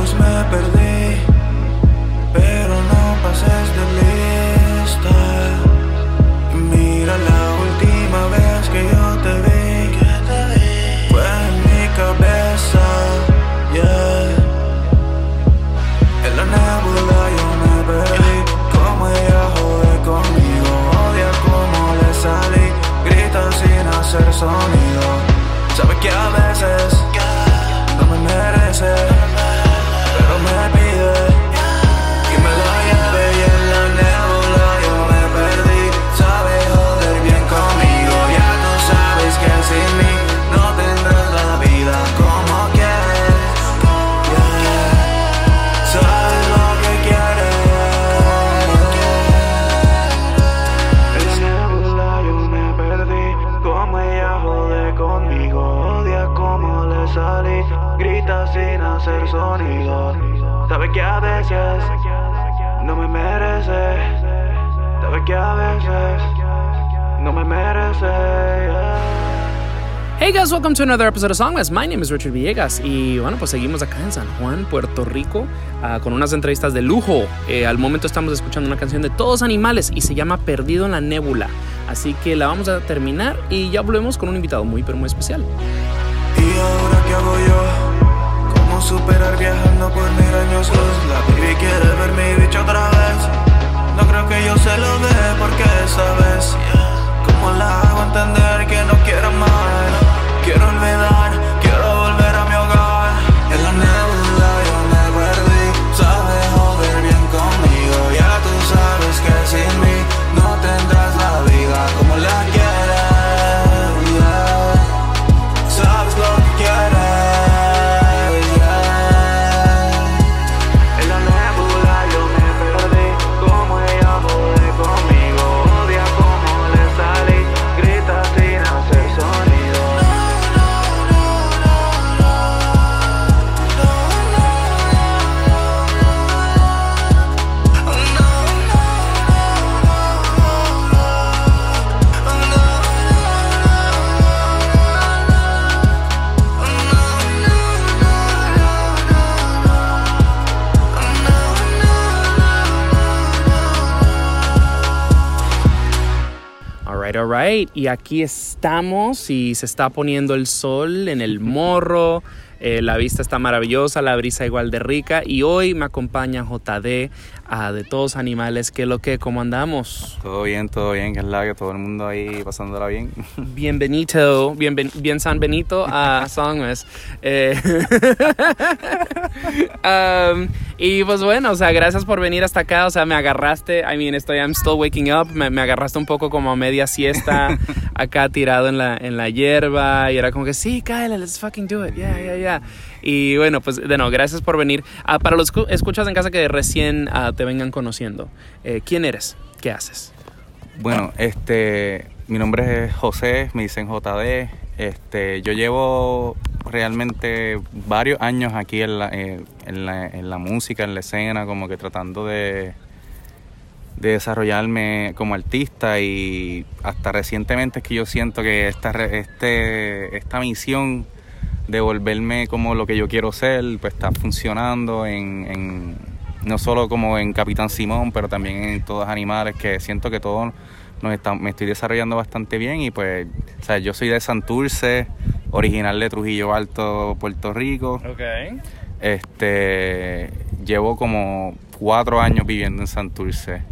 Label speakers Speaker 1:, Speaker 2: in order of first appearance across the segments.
Speaker 1: ojos me perdí, que a veces no me merece. yeah.
Speaker 2: Hey guys, welcome to another episode of Songmas. My name is Richard Villegas y bueno, pues seguimos acá en San Juan, Puerto Rico, ah, con unas entrevistas de lujo. Eh, al momento estamos escuchando una canción de Todos Animales y se llama Perdido en la Nébula. Así que la vamos a terminar y ya volvemos con un invitado muy pero muy especial.
Speaker 1: ¿Y ahora qué hago yo? ¿Cómo superar viajando por mil años luz? La baby quiere ver mi bicho otra vez No creo que yo se lo dé porque sabes ¿Cómo la hago entender
Speaker 2: Y aquí estamos y se está poniendo el sol en el morro. eh, la vista está maravillosa, la brisa igual de rica. Y hoy me acompaña JD ah, de Todos Animales. ¿Qué es lo que? ¿Cómo andamos?
Speaker 3: Todo bien, todo bien, que es la que todo el mundo ahí pasándola bien.
Speaker 2: Bienvenido, bienven- bien San Benito a Songmas. Eh, um, y pues bueno, o sea, gracias por venir hasta acá. O sea, me agarraste, I mean, estoy, I'm still waking up. Me, me agarraste un poco como a media siesta acá tirado en la, en la hierba. Y era como que, sí, Kyle, let's fucking do it. Yeah, yeah, yeah. Y bueno, pues de no, gracias por venir. Ah, para los escuchas en casa que recién ah, te vengan conociendo, eh, ¿quién eres? ¿Qué haces?
Speaker 3: Bueno, este, mi nombre es José, me dicen JD. Este, yo llevo realmente varios años aquí en la, eh, en la, en la música, en la escena, como que tratando de, de desarrollarme como artista y hasta recientemente es que yo siento que esta, este, esta misión de volverme como lo que yo quiero ser, pues está funcionando en, en- no solo como en Capitán Simón, pero también en Todos Animales, que siento que todo nos está, me estoy desarrollando bastante bien y pues, o sea, yo soy de Santurce, original de Trujillo Alto, Puerto Rico.
Speaker 2: Ok.
Speaker 3: Este, llevo como cuatro años viviendo en Santurce.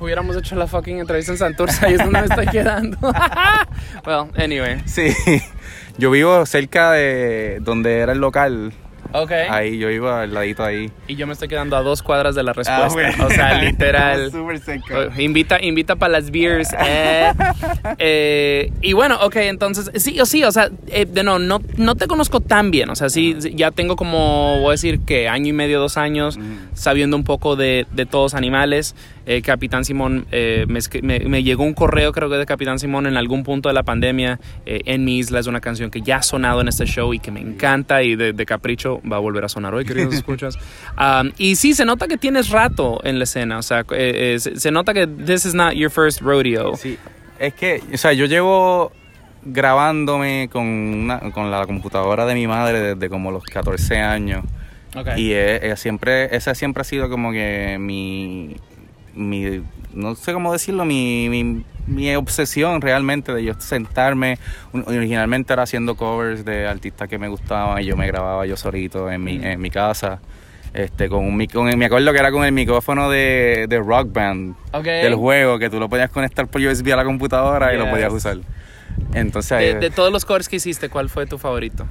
Speaker 2: Hubiéramos hecho la fucking entrevista en Santurce, ahí es donde me estoy quedando. well, anyway.
Speaker 3: Sí, yo vivo cerca de donde era el local.
Speaker 2: Ok.
Speaker 3: Ahí, yo vivo al ladito ahí.
Speaker 2: Y yo me estoy quedando a dos cuadras de la respuesta.
Speaker 3: Ah, bueno.
Speaker 2: O sea, literal.
Speaker 3: Súper.
Speaker 2: Oh, Invita, invita para las beers. eh. Eh, y bueno, ok, entonces, sí o sí, o sea, eh, de no, no, no te conozco tan bien. O sea, sí, sí, ya tengo como, voy a decir que año y medio, dos años, sabiendo un poco de, de todos animales. Eh, Capitán Simón, eh, me, me- me llegó un correo, creo que de Capitán Simón en algún punto de la pandemia. eh, en mi isla es una canción que ya ha sonado en este show y que me encanta y de, de capricho va a volver a sonar hoy, queridos escuchas. Um, y sí, se nota que tienes rato en la escena. O sea, eh, eh, se, se nota que this is not your first rodeo.
Speaker 3: Sí, es que, o sea, yo llevo grabándome con, una- con la computadora de mi madre desde como los 14 años.
Speaker 2: Ok.
Speaker 3: Y eh, eh, siempre, esa siempre ha sido como que mi, mi no sé cómo decirlo, mi, mi, mi obsesión realmente de yo sentarme. Originalmente era haciendo covers de artistas que me gustaban y yo me grababa yo solito en mi, en mi casa. Este, con un con el- me acuerdo que era con el micrófono de, de Rock Band
Speaker 2: Ok.
Speaker 3: del juego, que tú lo podías conectar por USB a la computadora y lo podías usar. Entonces
Speaker 2: De, de todos los covers que hiciste, ¿cuál fue tu favorito?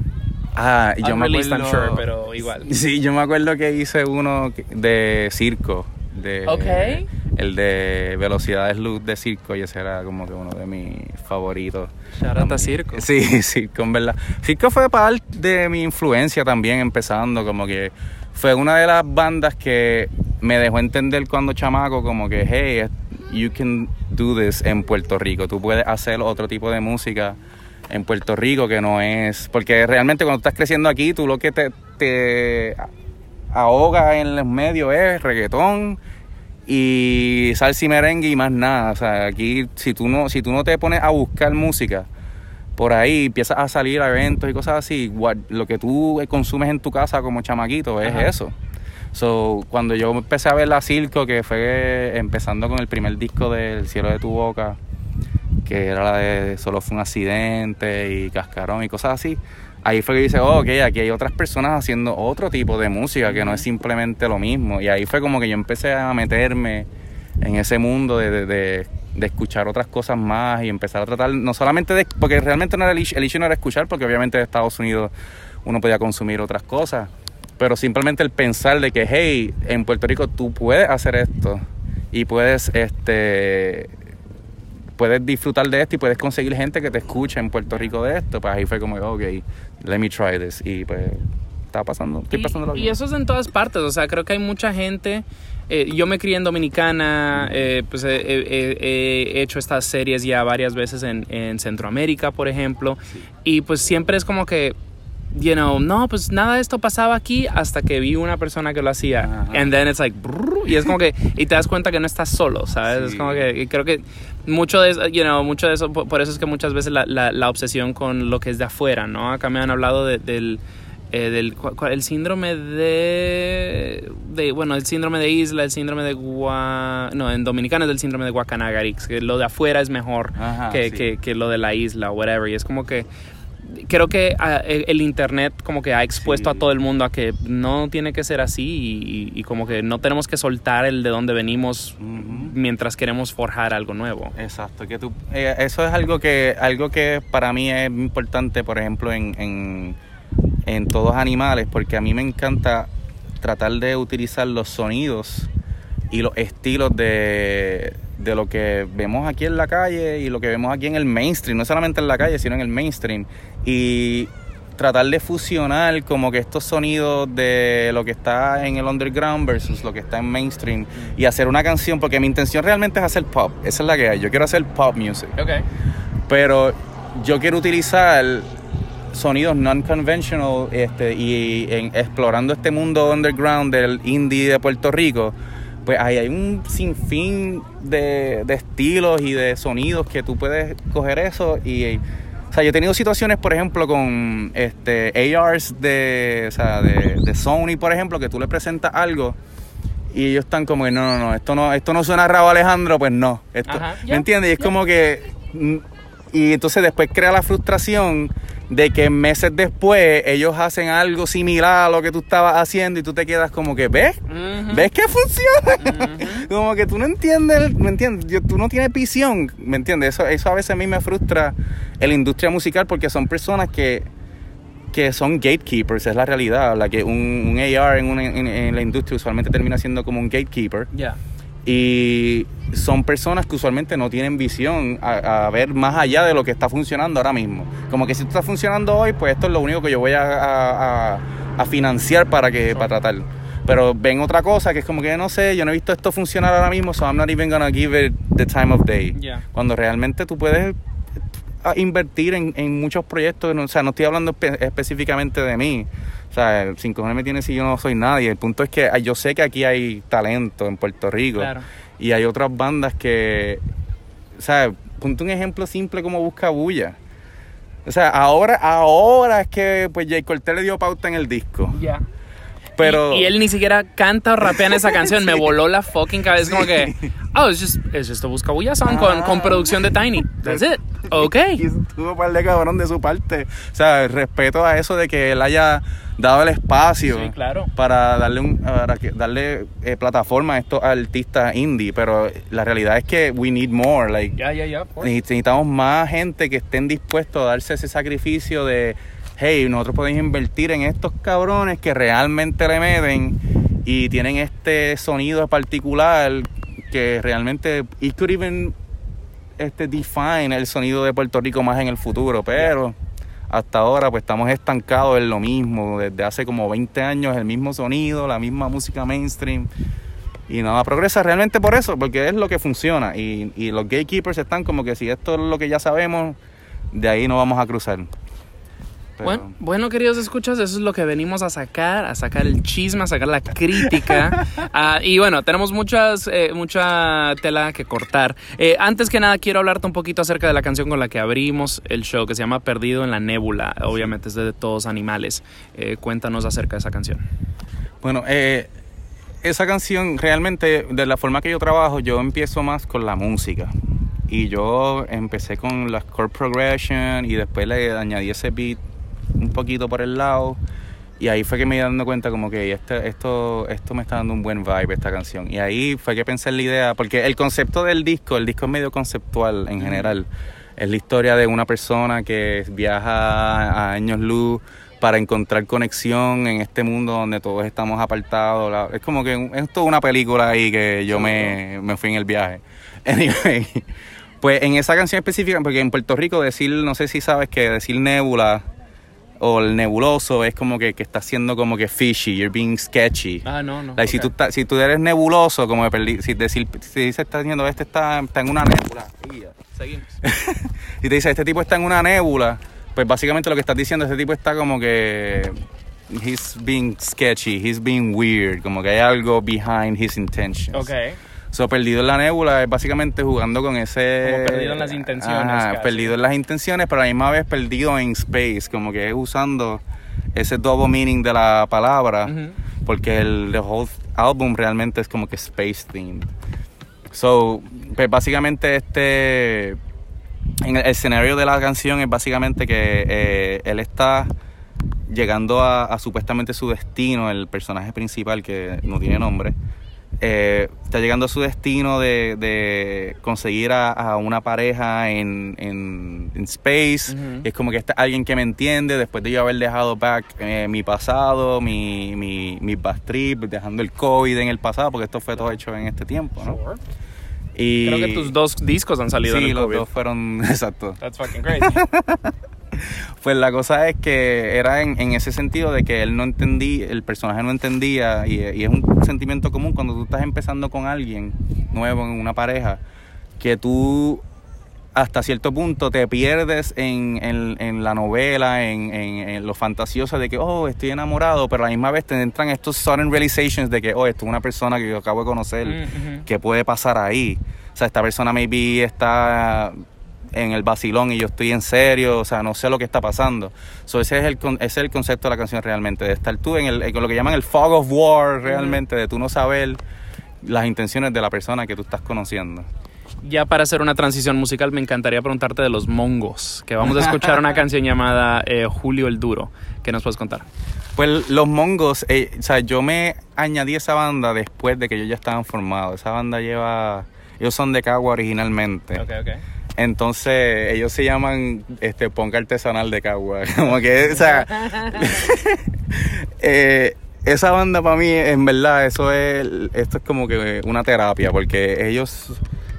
Speaker 3: Ah, yo me acuerdo...
Speaker 2: sure, pero igual.
Speaker 3: Sí, yo me acuerdo que hice uno de circo. De,
Speaker 2: Ok.
Speaker 3: El de Velocidades Luz de circo y ese era como que uno de mis favoritos.
Speaker 2: Shout out a Circo.
Speaker 3: Sí, Circo, en verdad. Circo fue parte de mi influencia también empezando, como que fue una de las bandas que me dejó entender cuando chamaco como que, hey, you can do this en Puerto Rico, tú puedes hacer otro tipo de música en Puerto Rico que no es, porque realmente cuando estás creciendo aquí, tú lo que te, te ahoga en los medios es reggaetón y salsa y merengue y más nada. O sea, aquí si tú no, si tú no te pones a buscar música por ahí, empiezas a salir a eventos y cosas así, lo que tú consumes en tu casa como chamaquito es
Speaker 2: Ajá.
Speaker 3: eso. So, cuando yo empecé a ver la circo, que fue empezando con el primer disco del Cielo de tu Boca, que era la de Solo fue un accidente y Cascarón y cosas así, ahí fue que dice, oh, ok, aquí hay otras personas haciendo otro tipo de música que no es simplemente lo mismo. Y ahí fue como que yo empecé a meterme en ese mundo de, de- de- de escuchar otras cosas más y empezar a tratar, no solamente de, porque realmente no era el, el issue no era escuchar, porque obviamente en Estados Unidos uno podía consumir otras cosas, pero simplemente el pensar de que, hey, en Puerto Rico tú puedes hacer esto y puedes, este, puedes disfrutar de esto y puedes conseguir gente que te escuche en Puerto Rico de esto, pues ahí fue como, ok, let me try this y pues está pasando, estoy pasando
Speaker 2: y, y eso es en todas partes, o sea, creo que hay mucha gente. eh, yo me crié en Dominicana, eh, pues he, he- he- he hecho estas series ya varias veces en, en Centroamérica, por ejemplo, y pues siempre es como que, you know, no, pues nada de esto pasaba aquí hasta que vi una persona que lo hacía,
Speaker 3: Ajá.
Speaker 2: and then it's like, brrr, y es como que, y te das cuenta que no estás solo, ¿sabes? Es como que y creo que mucho de eso, you know, mucho de eso, por, por eso es que muchas veces la, la, la obsesión con lo que es de afuera, ¿no? Acá me han hablado de- del, eh, del el síndrome de, de, bueno, el síndrome de isla, el síndrome de Gua, no, en dominicano es el síndrome de Guacanagarix, que lo de afuera es mejor
Speaker 3: Ajá,
Speaker 2: que,
Speaker 3: sí.
Speaker 2: que, que lo de la isla, whatever, y es como que creo que ah, el el internet como que ha expuesto
Speaker 3: Sí.
Speaker 2: a todo el mundo a que no tiene que ser así y, y como que no tenemos que soltar el de dónde venimos mientras queremos forjar algo nuevo.
Speaker 3: Exacto, que tú, eh, eso es algo que, algo que para mí es importante, por ejemplo, en, en, en todos animales, porque a mí me encanta tratar de utilizar los sonidos y los estilos de, de lo que vemos aquí en la calle y lo que vemos aquí en el mainstream, no solamente en la calle, sino en el mainstream. Y tratar de fusionar como que estos sonidos de lo que está en el underground versus lo que está en mainstream y hacer una canción, porque mi intención realmente es hacer pop, esa es la que hay, yo quiero hacer pop music,
Speaker 2: Ok.
Speaker 3: pero yo quiero utilizar sonidos non-conventional este, y en, explorando este mundo underground del indie de Puerto Rico, pues ahí hay un sinfín de, de estilos y de sonidos que tú puedes coger eso y... O sea, yo he tenido situaciones, por ejemplo, con este, ARs de, o sea, de, de Sony, por ejemplo, que tú le presentas algo y ellos están como que no, no, no, esto no, esto no suena a Rabo Alejandro, pues no. Esto,
Speaker 2: Ajá,
Speaker 3: ¿Me entiendes? Y es como que. Y entonces después crea la frustración de que meses después ellos hacen algo similar a lo que tú estabas haciendo y tú te quedas como que, ¿ves?
Speaker 2: Ujú.
Speaker 3: ¿Ves que funciona?
Speaker 2: Ujú.
Speaker 3: como que tú no entiendes, ¿me entiendes? Yo- tú no tienes visión, ¿me entiendes? Eso, eso a veces a mí me frustra en la industria musical porque son personas que, que son gatekeepers, es la realidad. La que un, un AR en, una- en- en la industria usualmente termina siendo como un gatekeeper.
Speaker 2: Ya.
Speaker 3: Y son personas que usualmente no tienen visión a, a ver más allá de lo que está funcionando ahora mismo. Como que si esto está funcionando hoy, pues esto es lo único que yo voy a, a- a- a financiar para que para tratar. Pero ven otra cosa que es como que no sé, yo no he visto esto funcionar ahora mismo, so I'm not even gonna give it the time of day. Cuando realmente tú puedes a invertir en, en muchos proyectos, o sea, no estoy hablando espe- específicamente de mí. O sea, el 5 me tiene si yo no soy nadie. El punto es que yo sé que aquí hay talento en Puerto Rico
Speaker 2: Claro.
Speaker 3: y hay otras bandas que, o sea, punto un ejemplo simple como Busca Bulla. O sea, ahora, ahora es que pues Jay Cortez le dio pauta en el disco.
Speaker 2: Ya.
Speaker 3: Pero-
Speaker 2: Y, y él ni siquiera canta o rapea en esa canción. Me voló la fucking cabeza. Como que, oh, es just, it's just a Buscabulla song con,
Speaker 3: Ah.
Speaker 2: con producción de Tiny. That's it. Ok.
Speaker 3: Y estuvo un par de cabrón de su parte. O sea, respeto a eso de que él haya dado el espacio
Speaker 2: Sí, claro.
Speaker 3: para darle un, para darle eh, plataforma a estos artistas indie. Pero la realidad es que we need more. Like,
Speaker 2: Ya, ya, ya.
Speaker 3: necesitamos más gente que estén dispuestos a darse ese sacrificio de, hey, nosotros podemos invertir en estos cabrones que realmente le meten y tienen este sonido particular que realmente it could even este define el sonido de Puerto Rico más en el futuro, pero hasta ahora pues estamos estancados en lo mismo, desde hace como 20 años el mismo sonido, la misma música mainstream. Y nada progresa realmente por eso, porque es lo que funciona. Y, y los gatekeepers están como que si esto es lo que ya sabemos, de ahí no vamos a cruzar. Pero-
Speaker 2: Bueno, bueno, queridos escuchas, eso es lo que venimos a sacar, a sacar el chisme, a sacar la crítica. Ah, y bueno, tenemos muchas, eh, mucha tela que cortar. Eh, antes que nada, quiero hablarte un poquito acerca de la canción con la que abrimos el show, que se llama Perdido en la Nébula. Obviamente es de todos animales. Eh, cuéntanos acerca de esa canción.
Speaker 3: Bueno, eh, esa canción realmente, de la forma que yo trabajo, yo empiezo más con la música. Y yo empecé con la chord progression y después le añadí ese beat un poquito por el lado. Y ahí fue que me di dando cuenta como que este, esto, esto me está dando un buen vibe esta canción. Y ahí fue que pensé en la idea, porque el concepto del disco, el disco es medio conceptual en general. Es la historia de una persona que viaja a años luz para encontrar conexión en este mundo donde todos estamos apartados. Es como que es toda una película ahí que yo me, me fui en el viaje. Anyway, pues en esa canción específica, porque en Puerto Rico decir, no sé si sabes que decir nébula o el nebuloso es como que, que está siendo como que fishy, you're being sketchy.
Speaker 2: Ah, no, no.
Speaker 3: Like, si, tú si tú eres nebuloso, como perdi- si, decir, si dice está diciendo este está, está en una nébula,
Speaker 2: Seguimos.
Speaker 3: y te dice este tipo está en una nébula, pues básicamente lo que estás diciendo, este tipo está como que he's being sketchy, he's being weird, como que hay algo behind his intentions.
Speaker 2: Ok.
Speaker 3: So, perdido en la nébula es básicamente jugando con ese.
Speaker 2: Como perdido en las intenciones,
Speaker 3: Ajá,
Speaker 2: casi.
Speaker 3: perdido en las intenciones, pero a la misma vez perdido en space, como que es usando ese double meaning de la palabra, porque el the whole álbum realmente es como que space themed. So, pues básicamente este. En el escenario de la canción es básicamente que eh, él está llegando a, a supuestamente su destino, el personaje principal que no tiene nombre, eh, está llegando a su destino de, de conseguir a, a una pareja en, en, en space.
Speaker 2: Ujú.
Speaker 3: Y es como que está alguien que me entiende después de yo haber dejado back eh, mi pasado, mi, mi, mi trip, dejando el COVID en el pasado, porque esto fue todo hecho en este tiempo, ¿no? Y,
Speaker 2: Creo que tus dos discos han salido en
Speaker 3: Sí,
Speaker 2: el
Speaker 3: los
Speaker 2: COVID.
Speaker 3: dos fueron, exacto.
Speaker 2: That's fucking crazy.
Speaker 3: Pues la cosa es que era en, en ese sentido de que él no entendía, el personaje no entendía, y, y es un sentimiento común cuando tú estás empezando con alguien nuevo en una pareja, que tú hasta cierto punto te pierdes en, en- en la novela, en, lo fantasioso de que, oh, estoy enamorado, pero a la misma vez te entran estos sudden realizations de que, oh, esto es una persona que yo acabo de conocer,
Speaker 2: Mm.
Speaker 3: ¿qué puede pasar ahí? O sea, esta persona maybe está en el vacilón y yo estoy en serio, o sea, no sé lo que está pasando. So, ese, es el, ese es el concepto de la canción realmente, de estar tú en, el, en lo que llaman el fog of war realmente, de tú no saber las intenciones de la persona que tú estás conociendo.
Speaker 2: Ya para hacer una transición musical, me encantaría preguntarte de los mongos, que vamos a escuchar una canción llamada eh, Julio el Duro. ¿Qué nos puedes contar?
Speaker 3: Pues los mongos, eh, o sea, yo me añadí esa banda después de que ellos ya estaban formados. Esa banda lleva, ellos son de Cagua originalmente.
Speaker 2: ok.
Speaker 3: Entonces, ellos se llaman este punk artesanal de Cagua. Como que, o sea, eh, esa banda para mí, en verdad, eso es, esto es como que una terapia, porque ellos,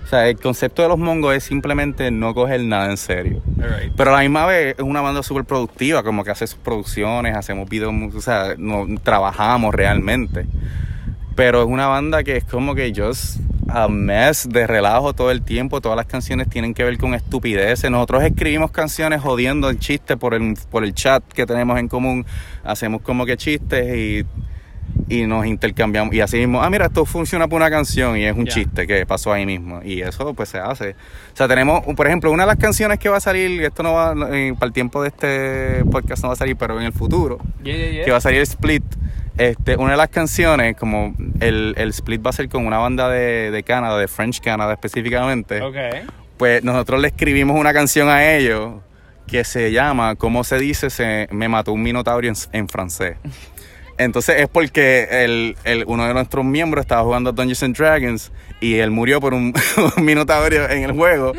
Speaker 3: o sea, el concepto de los mongos es simplemente no coger nada en serio. Pero a la misma vez es una banda súper productiva, como que hace sus producciones, hacemos videos, o sea, no, trabajamos realmente. Pero es una banda que es como que just a mess de relajo todo el tiempo. Todas las canciones tienen que ver con estupideces. Nosotros escribimos canciones jodiendo en chistes por el, por el chat que tenemos en común. Hacemos como que chistes y, y nos intercambiamos. Y así mismo, ah, mira, esto funciona por una canción y es un chiste que pasó ahí mismo. Y eso pues se hace. O sea, tenemos, por ejemplo, una de las canciones que va a salir, esto no va, eh, para el tiempo de este podcast no va a salir, pero en el futuro,
Speaker 2: Yeah, yeah, yeah.
Speaker 3: que va a salir Split. Este, una de las canciones, como el, el split va a ser con una banda de, de Canadá, de French Canada específicamente, pues nosotros le escribimos una canción a ellos que se llama, ¿cómo se dice? Se, me mató un minotauro en, en francés. Entonces es porque el, el- uno de nuestros miembros estaba jugando a Dungeons and Dragons y él murió por un, un minotauro en el juego.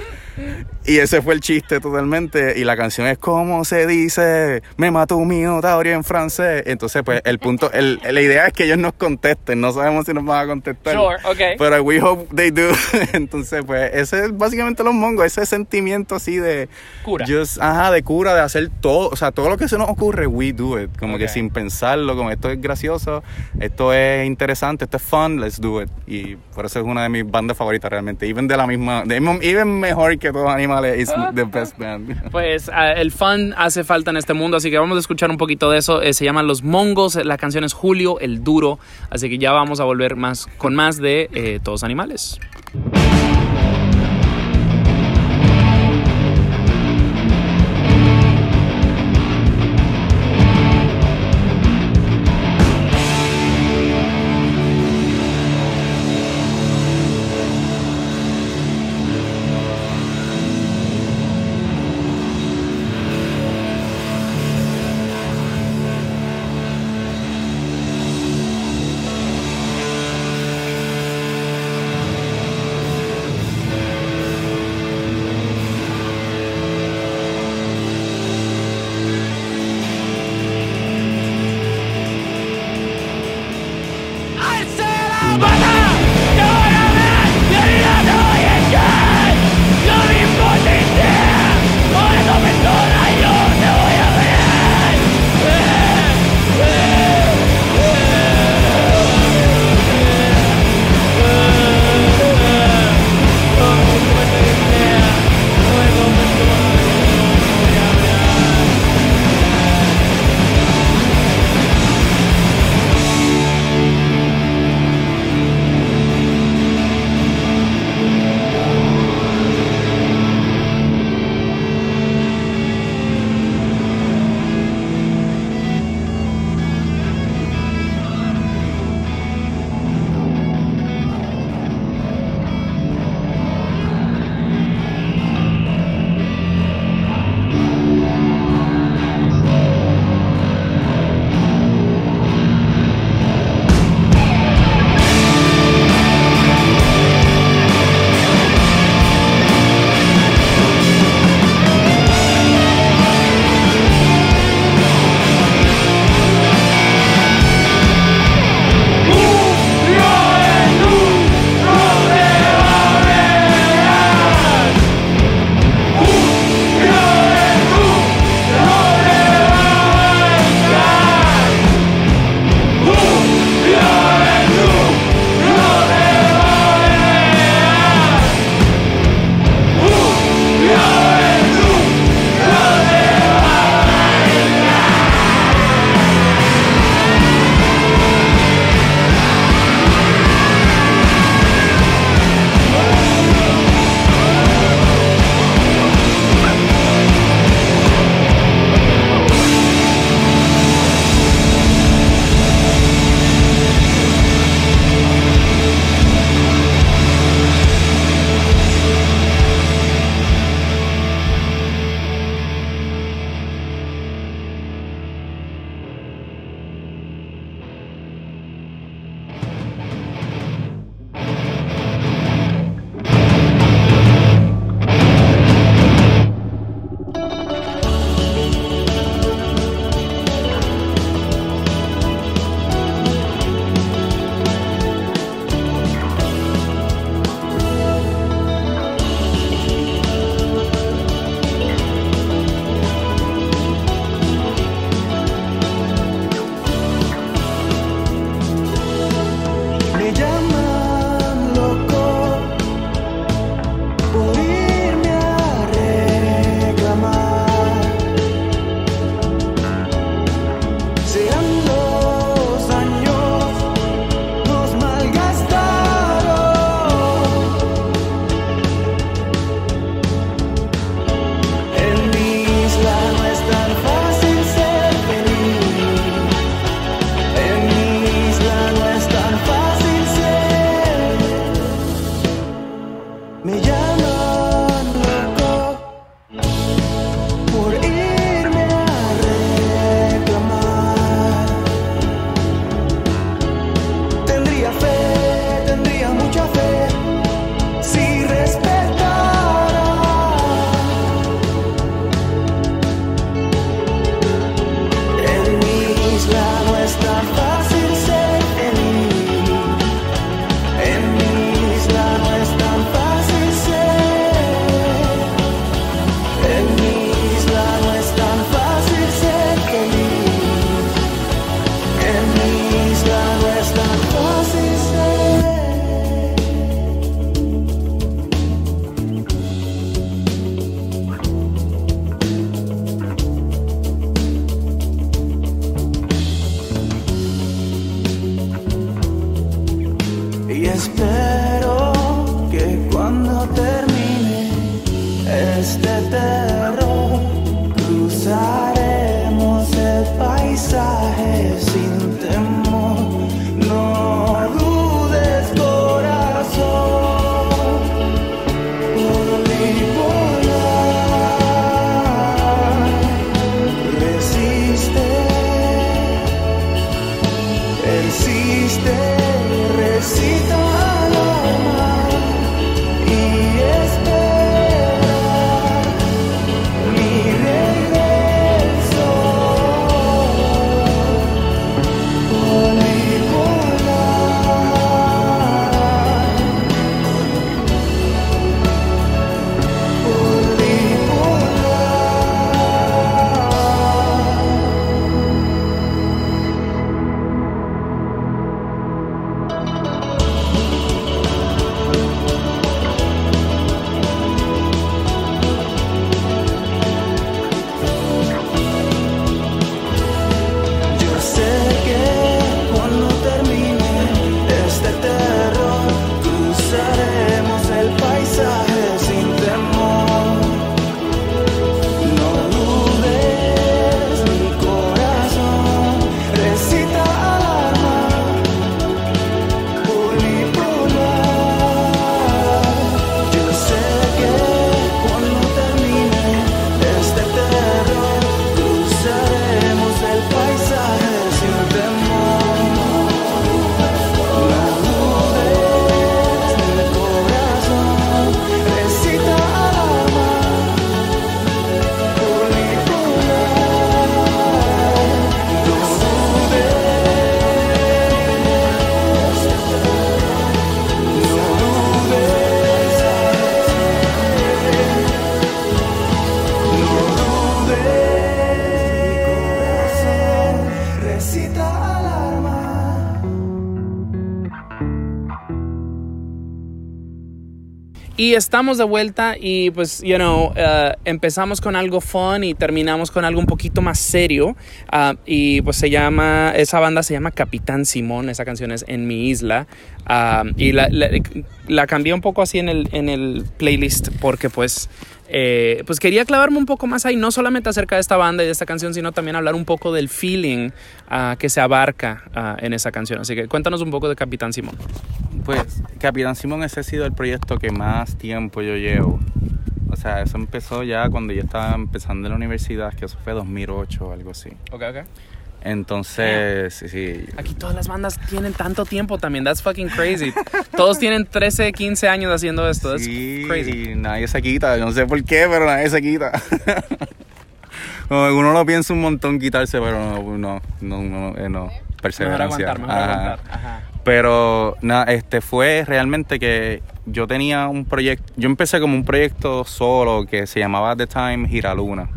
Speaker 3: Y ese fue el chiste totalmente. Y la canción es ¿Cómo se dice? Me mató un minotauro en francés. Entonces, pues el punto, el, la idea es que ellos nos contesten. No sabemos si nos van a contestar.
Speaker 2: Sure, ok.
Speaker 3: Pero we hope they do. Entonces, pues ese es básicamente los mongos. Ese sentimiento así de...
Speaker 2: Cura.
Speaker 3: Just, ajá, de cura, de hacer todo. O sea, todo lo que se nos ocurre, we do it. Como que sin pensarlo, como esto es gracioso, esto es interesante, esto es fun, let's do it. Y por eso es una de mis bandas favoritas realmente. Even de la misma... De, even mejor que todos animales, is the best band.
Speaker 2: Pues ah, el fun hace falta en este mundo, así que vamos a escuchar un poquito de eso. Eh, se llaman Los Mongos, la canción es Julio el Duro, así que ya vamos a volver más con más de eh, Todos Animales.
Speaker 1: Y
Speaker 2: estamos de vuelta y pues, you know, eh, empezamos con algo fun y terminamos con algo un poquito más serio. Ah, y pues se llama, esa banda se llama Capitán Simón, esa canción es En mi isla. Ah, y la, la, la cambié un poco así en el, en el playlist porque pues... eh, pues quería clavarme un poco más ahí, no solamente acerca de esta banda y de esta canción, sino también hablar un poco del feeling ah, que se abarca ah, en esa canción. Así que cuéntanos un poco de Capitán Simón.
Speaker 3: Pues Capitán Simón, ese ha sido el proyecto que más tiempo yo llevo. O sea, eso empezó ya cuando yo estaba empezando en la universidad, que eso fue 2008 o algo así.
Speaker 2: Ok, ok.
Speaker 3: Entonces, sí, sí.
Speaker 2: Aquí todas las bandas tienen tanto tiempo también. That's fucking crazy. Todos tienen 13, 15 años haciendo esto. That's
Speaker 3: Sí,
Speaker 2: crazy.
Speaker 3: y nadie se quita. Yo no sé por qué, pero nadie se quita. Uno lo piensa un montón quitarse, pero no, no, no, no, eh, no.
Speaker 2: Mejor
Speaker 3: Perseverancia.
Speaker 2: aguantar, mejor
Speaker 3: Ajá.
Speaker 2: aguantar. Ajá.
Speaker 3: Pero nada, este fue realmente que yo tenía un proyecto, yo empecé como un proyecto solo que se llamaba the time Giraluna.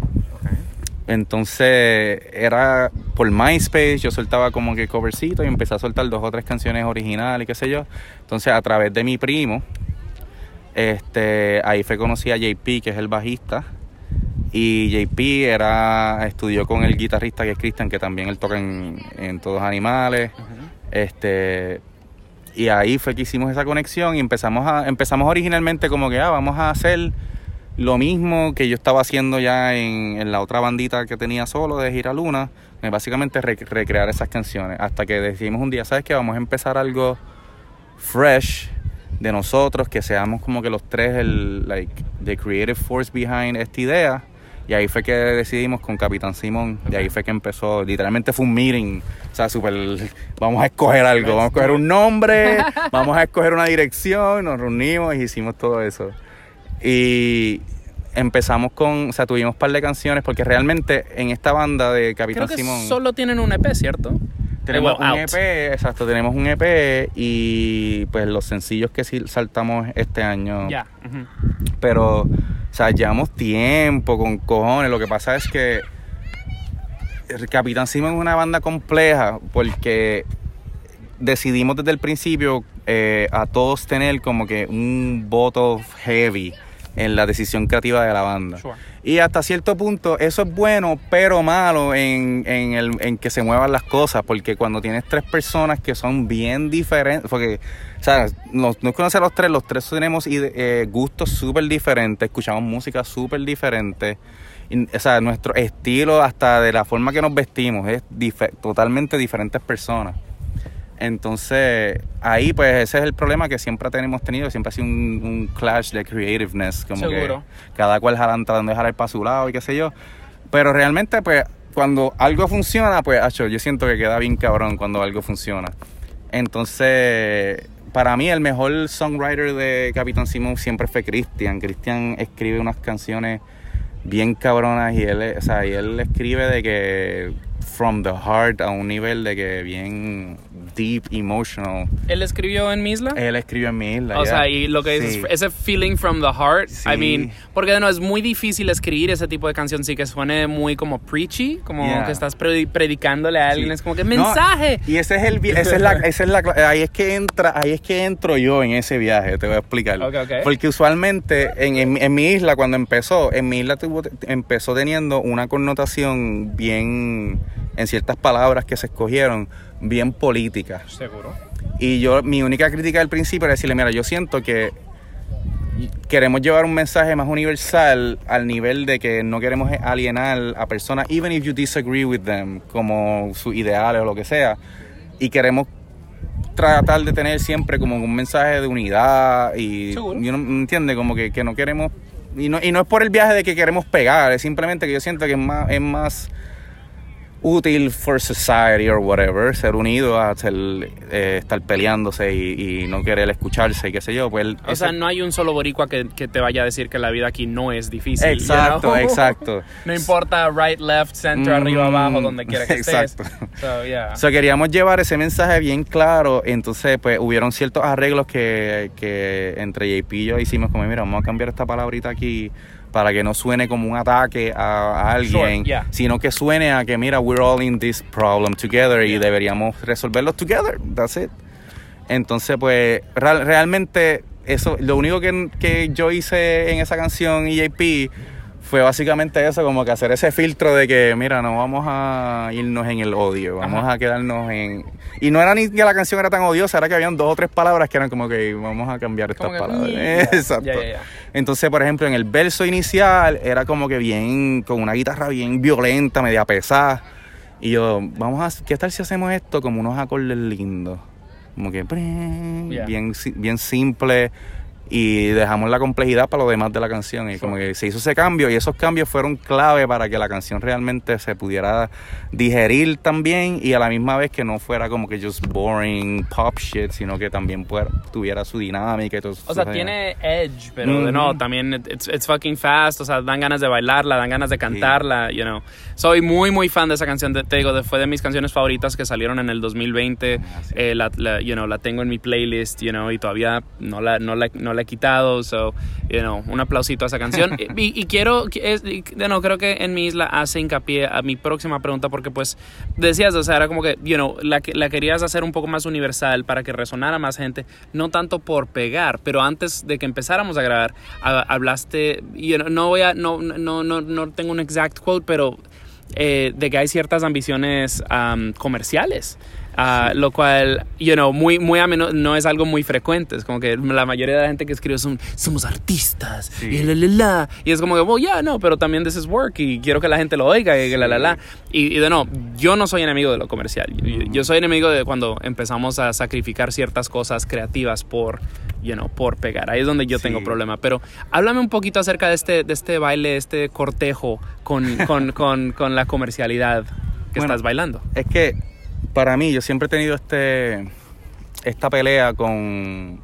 Speaker 3: Entonces era por MySpace, yo soltaba como que covercito y empecé a soltar dos o tres canciones originales, qué sé yo. Entonces a través de mi primo, este, ahí fue conocí a JP, que es el bajista. Y JP era, estudió con el guitarrista que es Christian, que también él toca en, en Todos Animales. Este, y ahí fue que hicimos esa conexión y empezamos a, empezamos originalmente como que ah, vamos a hacer lo mismo que yo estaba haciendo ya en, en la otra bandita que tenía solo de Giraluna, eh, básicamente re- recrear esas canciones. Hasta que decidimos un día, ¿sabes qué? Vamos a empezar algo fresh de nosotros, que seamos como que los tres, el, like, the creative force behind esta idea. Y ahí fue que decidimos con Capitán Simón, y ahí fue que empezó, literalmente fue un meeting, o sea, súper, vamos a escoger algo, vamos a escoger un nombre, vamos a escoger una dirección, nos reunimos y hicimos todo eso. Y empezamos con, o sea, tuvimos un par de canciones, porque realmente en esta banda de Capitán
Speaker 2: Creo que
Speaker 3: Simón...
Speaker 2: solo tienen un EP, ¿cierto?
Speaker 3: Tenemos un
Speaker 2: out.
Speaker 3: EP, exacto, tenemos un EP y pues los sencillos que sí saltamos este año.
Speaker 2: Ya.
Speaker 3: Pero, o sea, llevamos tiempo con cojones. Lo que pasa es que el Capitán Simón es una banda compleja porque decidimos desde el principio eh, a todos tener como que un voto heavy en la decisión creativa de la banda.
Speaker 2: Sure.
Speaker 3: Y hasta cierto punto eso es bueno, pero malo en, en, el, en que se muevan las cosas, porque cuando tienes tres personas que son bien diferentes, porque, o sea, nos, nos conocen los tres, los tres tenemos eh, gustos súper diferentes, escuchamos música súper diferente, y, o sea, nuestro estilo hasta de la forma que nos vestimos es totalmente diferentes personas. Entonces, ahí pues ese es el problema que siempre tenemos tenido, siempre ha sido un, un clash de creativeness, como
Speaker 2: Seguro.
Speaker 3: que cada cual jalan, tratando de jalar para su lado y qué sé yo. Pero realmente, pues, cuando algo funciona, pues, acho, yo siento que queda bien cabrón cuando algo funciona. Entonces, para mí el mejor songwriter de Capitán Simón siempre fue Cristian. Cristian escribe unas canciones bien cabronas y él, o sea, y él escribe de que from the heart a un nivel de que bien deep, emotional.
Speaker 2: Él escribió en mi isla.
Speaker 3: Él escribió en mi isla.
Speaker 2: O
Speaker 3: ya.
Speaker 2: sea, y lo que
Speaker 3: Sí.
Speaker 2: ese feeling from the heart,
Speaker 3: Sí.
Speaker 2: I mean, porque no, es muy difícil escribir ese tipo de canción, sí que suene muy como preachy, como
Speaker 3: Yeah.
Speaker 2: que estás predi- predicándole a alguien,
Speaker 3: Sí.
Speaker 2: es como que
Speaker 3: No,
Speaker 2: mensaje.
Speaker 3: y ese es el esa es la, esa es la ahí es que entra, ahí es que entro yo en ese viaje, te voy a explicar.
Speaker 2: Ok, ok.
Speaker 3: Porque usualmente en, en- en mi isla cuando empezó, en mi isla tuvo- empezó teniendo una connotación bien en ciertas palabras que se escogieron bien política.
Speaker 2: Seguro.
Speaker 3: Y yo, mi única crítica al principio era decirle, mira, yo siento que queremos llevar un mensaje más universal al nivel de que no queremos alienar a personas, even if you disagree with them, como sus ideales o lo que sea, y queremos tratar de tener siempre como un mensaje de unidad y,
Speaker 2: Seguro.
Speaker 3: y uno entiende como que, que no queremos y no, y no es por el viaje de que queremos pegar, es simplemente que yo siento que es más, es más útil for society or whatever, ser unido a ser, eh, estar peleándose y, y no querer escucharse y qué sé yo, pues
Speaker 2: O
Speaker 3: ese-
Speaker 2: sea, no hay un solo boricua que, que te vaya a decir que la vida aquí no es difícil. you
Speaker 3: Exacto,
Speaker 2: know?
Speaker 3: exacto.
Speaker 2: No importa right, left, arriba,
Speaker 3: Mm,
Speaker 2: abajo, donde quiera que estés.
Speaker 3: exacto.
Speaker 2: So, yeah.
Speaker 3: O sea, queríamos llevar ese mensaje bien claro, entonces pues hubieron ciertos arreglos que, que entre JP y yo hicimos como, mira, vamos a cambiar esta palabrita aquí para que no suene como un ataque a, a alguien,
Speaker 2: Sure, yeah.
Speaker 3: sino que suene a que, mira, we're all in this problem together y deberíamos resolverlo together, that's it. Entonces, pues, real- realmente, eso, lo único que, que yo hice en esa canción y JP fue básicamente eso, como que hacer ese filtro de que, mira, no vamos a irnos en el odio, vamos
Speaker 2: Ajá.
Speaker 3: a quedarnos en... Y no era ni que la canción era tan odiosa, era que habían dos o tres palabras que eran como que vamos a cambiar estas
Speaker 2: que,
Speaker 3: palabras.
Speaker 2: yeah.
Speaker 3: Exacto.
Speaker 2: Yeah, yeah, yeah.
Speaker 3: Entonces, por ejemplo, en el verso inicial era como que bien, con una guitarra bien violenta, media pesada. Y yo, vamos a, ¿qué tal si hacemos esto como unos acordes lindos? Como que bien, bien simple y dejamos la complejidad para lo demás de la canción. Y como que se hizo ese cambio y esos cambios fueron clave para que la canción realmente se pudiera digerir también y a la misma vez que no fuera como que just boring pop shit, sino que también fuera- tuviera su dinámica y todo
Speaker 2: O sea,
Speaker 3: eso.
Speaker 2: tiene edge, pero de
Speaker 3: Ujú.
Speaker 2: no, también it- it's, it's fucking fast, o sea, dan ganas de bailarla, dan ganas de cantarla, you know. Soy muy, muy fan de esa canción, de- te digo, de- fue de mis canciones favoritas que salieron en el 2020,
Speaker 3: Ah, sí.
Speaker 2: eh, la, la- you know, la tengo en mi playlist, you know, y todavía no la, no la, no la he quitado, so, you know, un aplausito a esa canción. y, y quiero, es- y, no, creo que en mi isla hace hincapié a mi próxima pregunta, porque pues decías, o sea, era como que, you know, la, la querías hacer un poco más universal para que resonara más gente, no tanto por pegar, pero antes de que empezáramos a grabar, ha- hablaste, you know, no voy a, no, no, no, no tengo un exact quote, pero eh, de que hay ciertas ambiciones am, comerciales. Ah, Lo cual, you know, muy, muy a menudo no es algo muy frecuente. Es como que la mayoría de la gente que escribe son, somos artistas,
Speaker 3: Sí.
Speaker 2: y la, la, la. Y es como que, well, yeah, no, pero también this is work y quiero que la gente lo oiga y la, la, la. Y, y de no, yo no soy enemigo de lo comercial. Yo, yo soy enemigo de cuando empezamos a sacrificar ciertas cosas creativas por, you know, por pegar. Ahí es donde yo tengo problema. Pero háblame un poquito acerca de este, de este baile, este cortejo con, con, con, con la comercialidad que
Speaker 3: Bueno,
Speaker 2: estás bailando.
Speaker 3: Es que para mí yo siempre he tenido este esta pelea con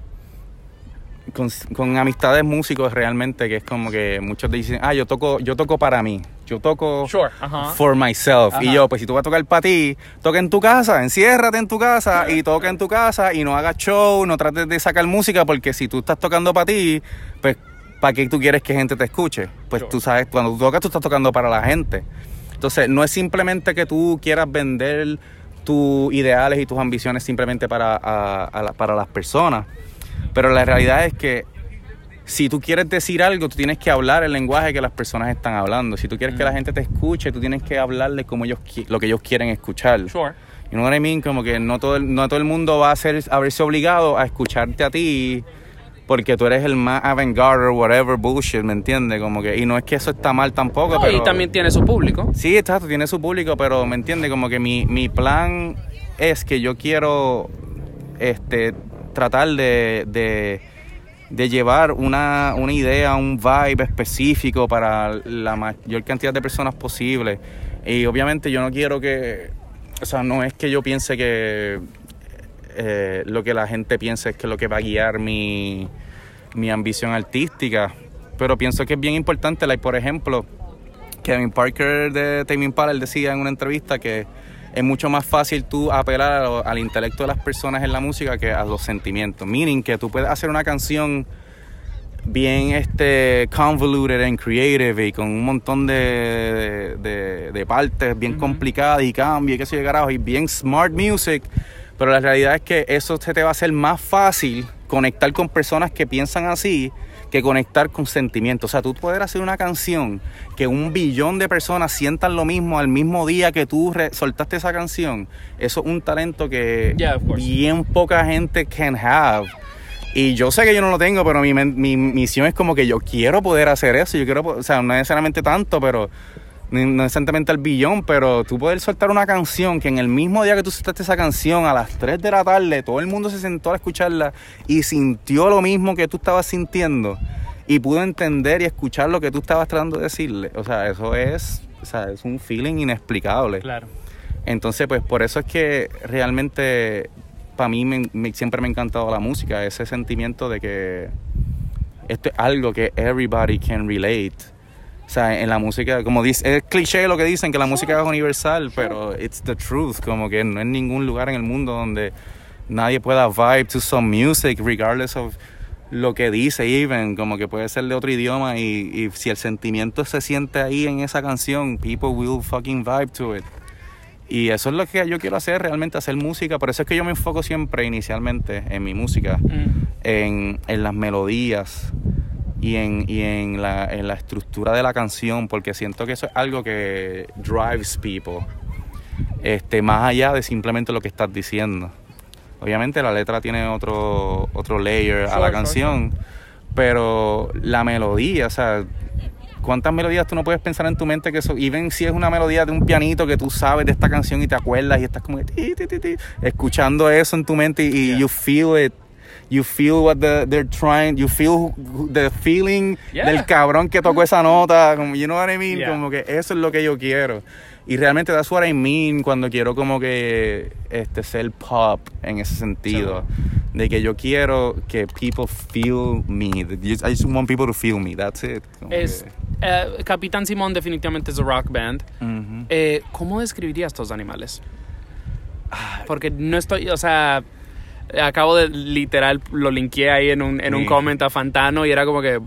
Speaker 3: con, con amistades músicos realmente que es como que muchos dicen, ah, yo toco, yo toco para mí, yo toco
Speaker 2: Sure,
Speaker 3: for myself. Y yo, pues si tú vas a tocar para ti, toca en tu casa, enciérrate en tu casa y toca en tu casa y no hagas show, no trates de sacar música porque si tú estás tocando para ti, pues ¿para qué tú quieres que gente te escuche? Pues
Speaker 2: Sure.
Speaker 3: tú sabes, cuando tú tocas, tú estás tocando para la gente. Entonces, no es simplemente que tú quieras vender tus ideales y tus ambiciones simplemente para, a- a la- para las personas, pero la realidad es que si tú quieres decir algo, tú tienes que hablar el lenguaje que las personas están hablando. Si tú quieres que la gente te escuche, tú tienes que hablarle como ellos lo que ellos quieren escuchar.
Speaker 2: Sure.
Speaker 3: You know what I mean? Como que no todo el, no todo el mundo va a, ser, a verse obligado a escucharte a ti porque tú eres el más avant-garde whatever bullshit, ¿me entiendes? Como que, y no es que eso está mal tampoco,
Speaker 2: No,
Speaker 3: pero...
Speaker 2: y también tiene su público.
Speaker 3: Sí, exacto, tiene su público, pero me entiende, como que mi, mi plan es que yo quiero este, tratar de, de, de llevar una, una idea, un vibe específico para la mayor cantidad de personas posible. Y obviamente yo no quiero que, o sea, no es que yo piense que eh, lo que la gente piense es que lo que va a guiar mi, mi ambición artística, pero pienso que es bien importante, like, por ejemplo, Kevin Parker de Tame Impala, él decía en una entrevista que es mucho más fácil tú apelar a lo- al intelecto de las personas en la música que a los sentimientos. Meaning que tú puedes hacer una canción bien este convoluted and creative y con un montón de, de, de partes bien complicadas y cambios y qué sé yo carajo y bien smart music pero la realidad es que eso se te va a hacer más fácil conectar con personas que piensan así que conectar con sentimientos. O sea, tú poder hacer una canción que un billón de personas sientan lo mismo al mismo día que tú soltaste esa canción, eso es un talento que
Speaker 2: Yeah,
Speaker 3: bien poca gente can have. Y yo sé que yo no lo tengo, pero mi, mi misión es como que yo quiero poder hacer eso. Yo quiero, o sea, no necesariamente tanto, pero no necesariamente al billón, pero tú poder soltar una canción que en el mismo día que tú soltaste esa canción, a las 3 de la tarde, todo el mundo se sentó a escucharla y sintió lo mismo que tú estabas sintiendo y pudo entender y escuchar lo que tú estabas tratando de decirle. O sea, eso es, o sea, es un feeling inexplicable.
Speaker 2: Claro.
Speaker 3: Entonces, pues por eso es que realmente para mí me- me- siempre me ha encantado la música, ese sentimiento de que esto es algo que everybody can relate. O sea, en la música, como dice, es cliché lo que dicen, que la música es universal, pero it's the truth, como que no hay ningún lugar en el mundo donde nadie pueda vibe to some music, regardless of lo que dice even, como que puede ser de otro idioma y, y si el sentimiento se siente ahí en esa canción, people will fucking vibe to it. Y eso es lo que yo quiero hacer, realmente hacer música. Por eso es que yo me enfoco siempre inicialmente en mi música,
Speaker 2: Mm.
Speaker 3: en, en las melodías y, en, y en, la, en la estructura de la canción, porque siento que eso es algo que drives people, este, más allá de simplemente lo que estás diciendo. Obviamente la letra tiene otro, otro layer a la canción, pero la melodía, o sea, ¿cuántas melodías tú no puedes pensar en tu mente que eso, even si es una melodía de un pianito que tú sabes de esta canción y te acuerdas y estás como escuchando eso en tu mente y, you feel it, you feel what the- they're trying, you feel the feeling
Speaker 2: Yeah.
Speaker 3: del cabrón que tocó esa nota, como you know what I mean,
Speaker 2: Yeah.
Speaker 3: como que eso es lo que yo quiero. Y realmente that's what I mean cuando quiero como que este ser pop en ese sentido. De que yo quiero que people feel me. I just want people to feel me. That's it.
Speaker 2: Es,
Speaker 3: que-
Speaker 2: eh, Capitán Simón definitivamente es a rock band.
Speaker 3: Ujú.
Speaker 2: Eh, ¿Cómo describirías estos animales? Porque no estoy, o sea, acabo de literal, lo linkeé ahí en un, en un
Speaker 3: Sí.
Speaker 2: comment a Fantano y era como que,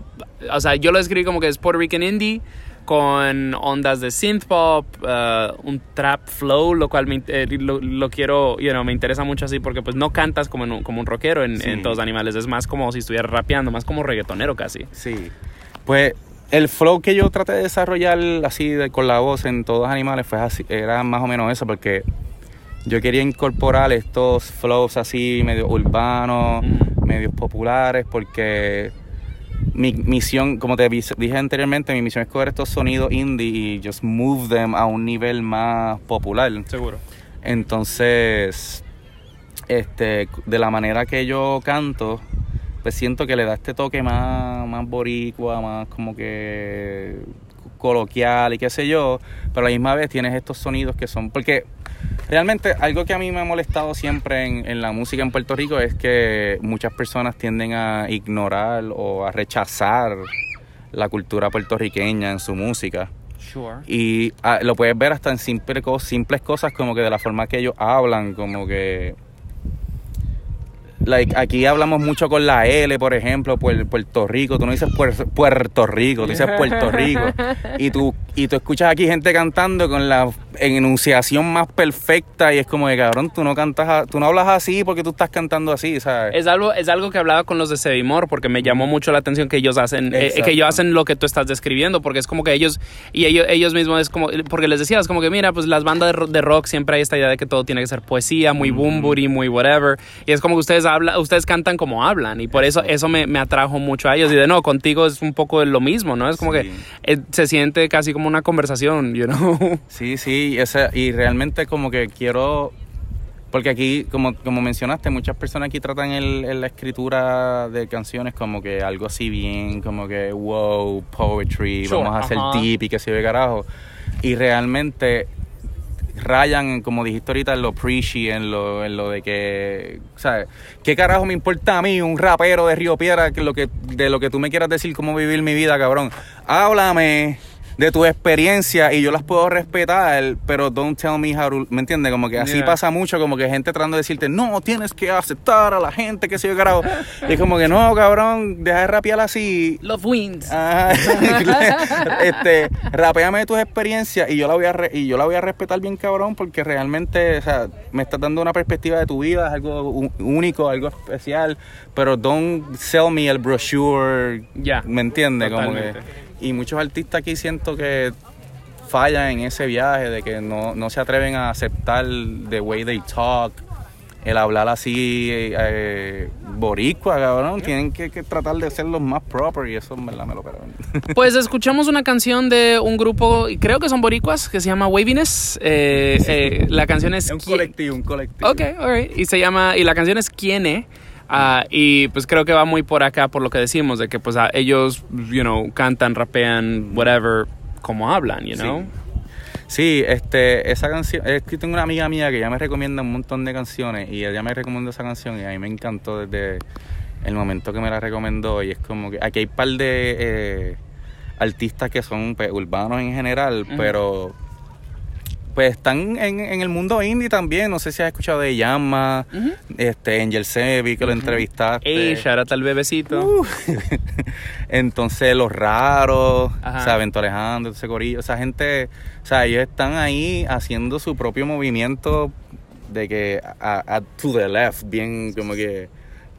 Speaker 2: o sea, yo lo describí como que es Puerto Rican indie con ondas de synth pop, eh, un trap flow, lo cual me, eh, lo, lo quiero, you know, me interesa mucho así porque pues no cantas como, en un, como un rockero en,
Speaker 3: Sí.
Speaker 2: en todos los animales, es más como si estuvieras rapeando, más como reggaetonero casi.
Speaker 3: Sí. Pues el flow que yo traté de desarrollar así de- con la voz en todos los animales fue así, era más o menos eso, porque yo quería incorporar estos flows así medio urbanos,
Speaker 2: Mm.
Speaker 3: medios populares, porque mi misión, como te dije anteriormente, mi misión es coger estos sonidos indie y just move them a un nivel más popular.
Speaker 2: Seguro.
Speaker 3: Entonces, este, de la manera que yo canto, pues siento que le da este toque más, más boricua, más como que coloquial y qué sé yo, pero a la misma vez tienes estos sonidos que son, porque realmente algo que a mí me ha molestado siempre en, en la música en Puerto Rico es que muchas personas tienden a ignorar o a rechazar la cultura puertorriqueña en su música.
Speaker 2: Sure.
Speaker 3: Y ah, lo puedes ver hasta en simple simples cosas como que de la forma que ellos hablan, como que... Like, aquí hablamos mucho con la L, por ejemplo, Puer- Puerto Rico. Tú no dices Puer- Puerto Rico, tú dices Puerto Rico. Y tú y tú escuchas aquí gente cantando con la enunciación más perfecta y es como de cabrón, tú no cantas, tú no hablas así porque tú estás cantando así, ¿sabes?
Speaker 2: Es algo, es algo que hablaba con los de Sevimor porque me llamó mucho la atención que ellos hacen, eh, que ellos hacen lo que tú estás describiendo, porque es como que ellos, y ellos, ellos mismos es como, porque les decía, es como que mira, pues las bandas de de rock siempre hay esta idea de que todo tiene que ser poesía, muy boomburi, muy whatever, y es como que ustedes hablan, ustedes cantan como hablan, y por eso eso me, me atrajo mucho a ellos, y de no, contigo es un poco lo mismo, ¿no? Es como
Speaker 3: Sí.
Speaker 2: que eh, se siente casi como una conversación, you know?
Speaker 3: Sí, sí, y, ese- y realmente como que quiero, porque aquí, como, como mencionaste, muchas personas aquí tratan el, el- la escritura de canciones como que algo así bien, como que wow, poetry,
Speaker 2: Sure,
Speaker 3: vamos a hacer
Speaker 2: ajá.
Speaker 3: tip y que se ve carajo. Y realmente rayan, como dijiste ahorita, en lo preachy, en lo, en lo de que, ¿sabes? ¿Qué carajo me importa a mí, un rapero de Río Piedra, que lo que, de lo que tú me quieras decir, cómo vivir mi vida, cabrón? Háblame de tu experiencia y yo las puedo respetar, pero don't tell me how to, ¿me entiendes? Como que así
Speaker 2: Yeah.
Speaker 3: pasa mucho, como que gente tratando de decirte, no, tienes que aceptar a la gente, que se yo carajo. Y es como que no, cabrón, deja de rapear así.
Speaker 2: Love wins.
Speaker 3: Ajá. este, rapeame tus experiencias y yo la voy a re- y yo la voy a respetar bien cabrón porque realmente, o sea, me estás dando una perspectiva de tu vida, es algo único, algo especial, pero don't sell me el brochure,
Speaker 2: Ya,
Speaker 3: ¿me entiendes? Como que. Y muchos artistas aquí siento que fallan en ese viaje de que no, no se atreven a aceptar the way they talk, el hablar así eh, boricua, cabrón. Tienen que, que tratar de ser los más proper y eso en verdad me lo perdón.
Speaker 2: Pues escuchamos una canción de un grupo, y creo que son boricuas, que se llama Waviness. Eh, eh, la canción es...
Speaker 3: Es un colectivo, un colectivo.
Speaker 2: Ok, alright. Y se llama, y la canción es Quiene. Ah, y pues creo que va muy por acá por lo que decimos, de que pues ah, ellos, you know, cantan, rapean, whatever, como hablan, you
Speaker 3: Sí.
Speaker 2: know.
Speaker 3: Sí, este, esa canción, es que tengo una amiga mía que ya me recomienda un montón de canciones y ella me recomendó esa canción y a mí me encantó desde el momento que me la recomendó y es como que aquí hay un par de eh, artistas que son pues, urbanos en general,
Speaker 2: Ujú.
Speaker 3: pero pues están en, en el mundo indie también, no sé si has escuchado de Yama,
Speaker 2: Ujú.
Speaker 3: este, Angel Sevi que lo entrevistaste.
Speaker 2: Ey, al bebecito.
Speaker 3: Uh, Entonces, los raros,
Speaker 2: Ajá.
Speaker 3: o sea, Alejandro, ese corillo, esa gente, o sea, ellos están ahí haciendo su propio movimiento de que a, a- to the left, bien como que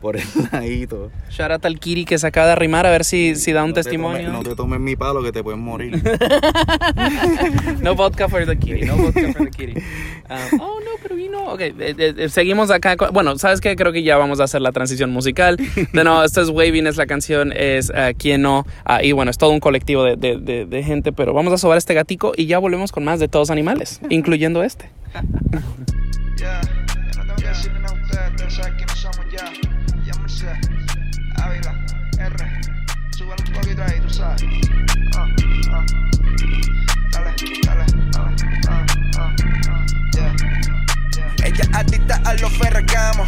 Speaker 3: por el ladito.
Speaker 2: Shout out al Kiri que se acaba de arrimar a ver si, si da un
Speaker 3: No te
Speaker 2: testimonio.
Speaker 3: tomes- no te tomes mi palo que te puedes morir.
Speaker 2: No vodka for the kitty, no vodka for the kitty. Um, oh, no, pero vino. Ok, eh, eh, eh, seguimos acá. con- Bueno, ¿sabes qué? Creo que ya vamos a hacer la transición musical. De no, esto es Waving, es la canción, es uh, Quién no. Ah, y bueno, es todo un colectivo de, de- de- de gente, pero vamos a sobar este gatico y ya volvemos con más de todos animales, incluyendo este.
Speaker 4: Ya, Poquito ahí, tú sabes. Ah, ah. Dale, dale. Ah, ah, ah. Yeah. Ella adicta a los ferragamos,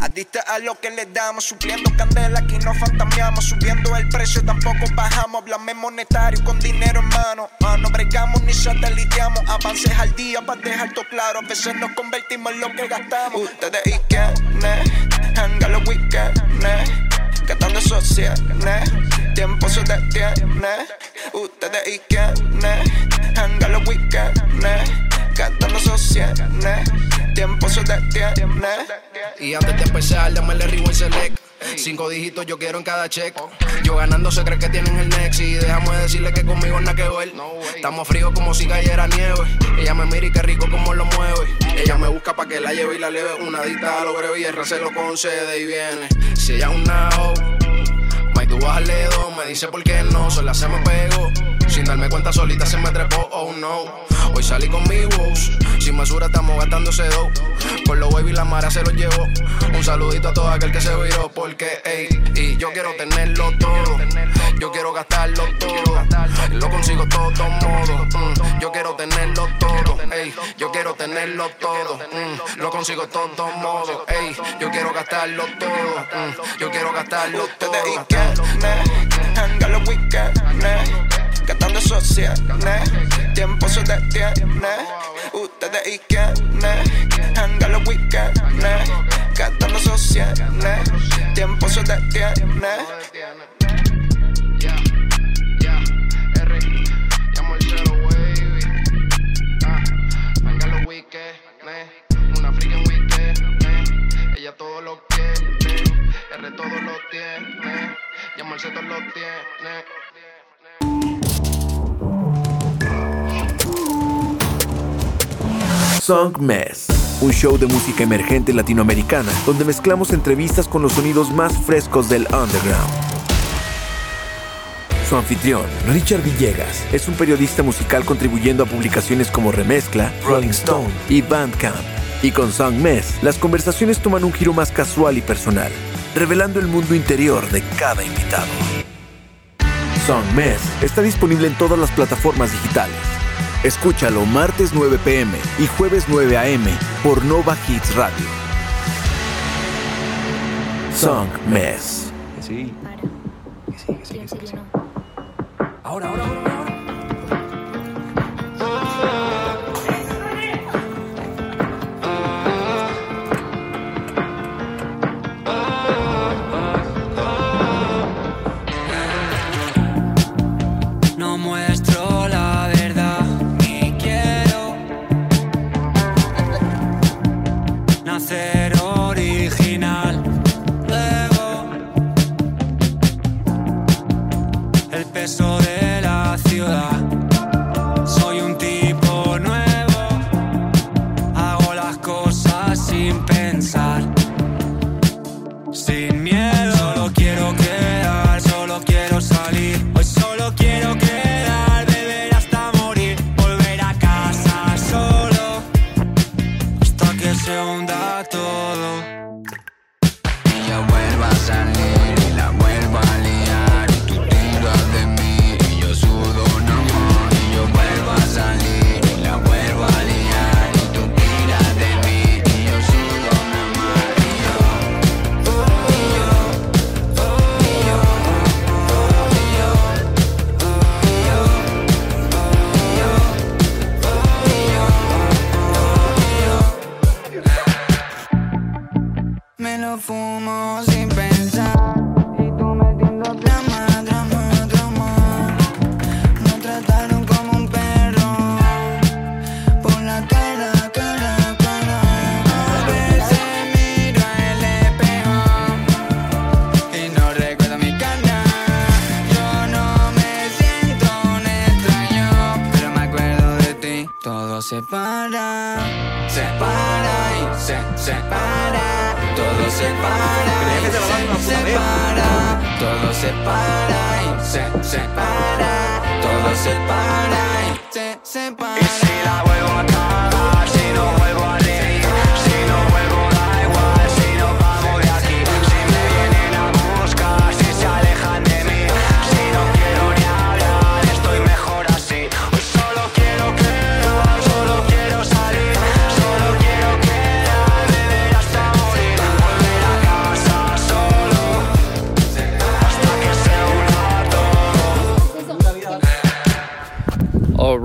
Speaker 4: adicta a lo que le damos, supliendo candela, aquí no fantameamos, subiendo el precio, tampoco bajamos, hablame monetario con dinero en mano, ah, no bregamos ni sateliteamos, avances al día para dejar todo claro, a veces nos convertimos en lo que gastamos. Ustedes y quiénes, hanga los weekends, gastando sociales, tiempo se detiene. Ustedes y quiénes, hanga los weekends, gastando sociales, tiempo se detiene.
Speaker 5: Y antes de empezar, dame el rewind select. Cinco dígitos yo quiero en cada check. Yo ganando se cree que tienen el next. Y déjame decirle que conmigo nada que ver. Estamos fríos como si cayera nieve. Ella me mira y qué rico como lo mueve. Ella me busca pa' que la lleve y la leve. Una dita a lo breve y el se lo concede y viene. Si ella es una hoe, May tú bajarle dos, me dice por qué no, sola se me pegó. Sin darme cuenta solita se me trepó, oh no. Hoy salí con mi wows, sin mesura estamos gastando ese dough. Por los baby la mara se los llevó. Un saludito a todo aquel que se viró, porque ey, y yo quiero tenerlo todo. Yo quiero gastarlo todo. Lo consigo todo, todo modo. mm. Yo quiero tenerlo todo, ey. Yo quiero tenerlo todo. mm. Lo consigo todo, todo modo, ey. Yo quiero gastarlo todo. mm. Yo quiero gastarlo todo
Speaker 4: janga los weekendes, gastando sociales, tiempo se detiene, ustedes y quiénes, janga los weekendes, gastando sociales, tiempo se detiene.
Speaker 5: Una freaking weekend, ella todo lo quiere, R todo lo tiene.
Speaker 6: Song Mess, un show de música emergente latinoamericana donde mezclamos entrevistas con los sonidos más frescos del underground. Su anfitrión, Richard Villegas, es un periodista musical contribuyendo a publicaciones como Remezcla, Rolling Stone y Bandcamp. Y con Song Mess, las conversaciones toman un giro más casual y personal, revelando el mundo interior de cada invitado. Song Mess está disponible en todas las plataformas digitales. Escúchalo martes 9 pm y jueves 9 am por Nova Hits Radio. Song Mess.
Speaker 3: Sí.
Speaker 6: Ahora, ahora, ahora.
Speaker 7: Se
Speaker 8: para y se separa. Todo se para y se separa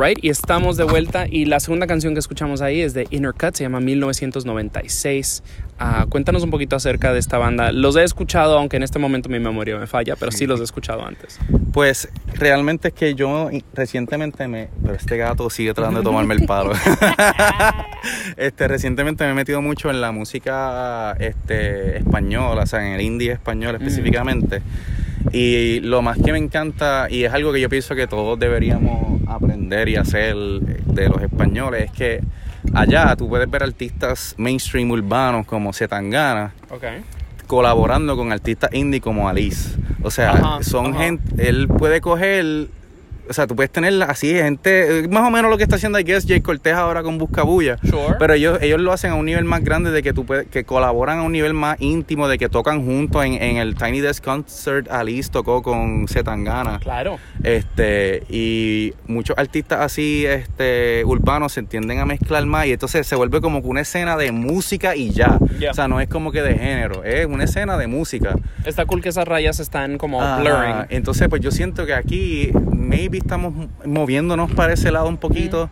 Speaker 2: Alright, y estamos de vuelta. Y la segunda canción que escuchamos ahí es de Inner Cut, se llama 1996. Ah, cuéntanos un poquito acerca de esta banda. Los he escuchado, aunque en este momento mi memoria me falla, pero sí los he escuchado antes.
Speaker 3: Pues realmente es que yo recientemente me. Pero este gato sigue tratando de tomarme el palo. este, recientemente me he metido mucho en la música este, española, o sea, en el indie español específicamente. Y lo más que me encanta, y es algo que yo pienso que todos deberíamos aprender y hacer de los españoles, es que allá tú puedes ver artistas mainstream urbanos como Zetangana
Speaker 2: Ok.
Speaker 3: colaborando con artistas indie como Alice. O sea,
Speaker 2: Ajá,
Speaker 3: son
Speaker 2: ajá.
Speaker 3: gente, él puede coger, o sea, tú puedes tener así gente, más o menos lo que está haciendo, I guess, Jay Cortez ahora con Buscabulla.
Speaker 2: Sure.
Speaker 3: Pero ellos, ellos lo hacen a un nivel más grande de que tú puedes, que colaboran a un nivel más íntimo, de que tocan juntos en, en el Tiny Desk Concert. Alice tocó con Zetangana.
Speaker 2: Claro.
Speaker 3: Este, y muchos artistas así, este, urbanos se entienden a mezclar más y entonces se vuelve como que una escena de música y ya.
Speaker 2: Yeah.
Speaker 3: O sea, no es como que de género, es una escena de música.
Speaker 2: Está cool que esas rayas están como
Speaker 3: Ajá.
Speaker 2: blurring.
Speaker 3: Entonces, pues yo siento que aquí maybe estamos moviéndonos para ese lado un poquito.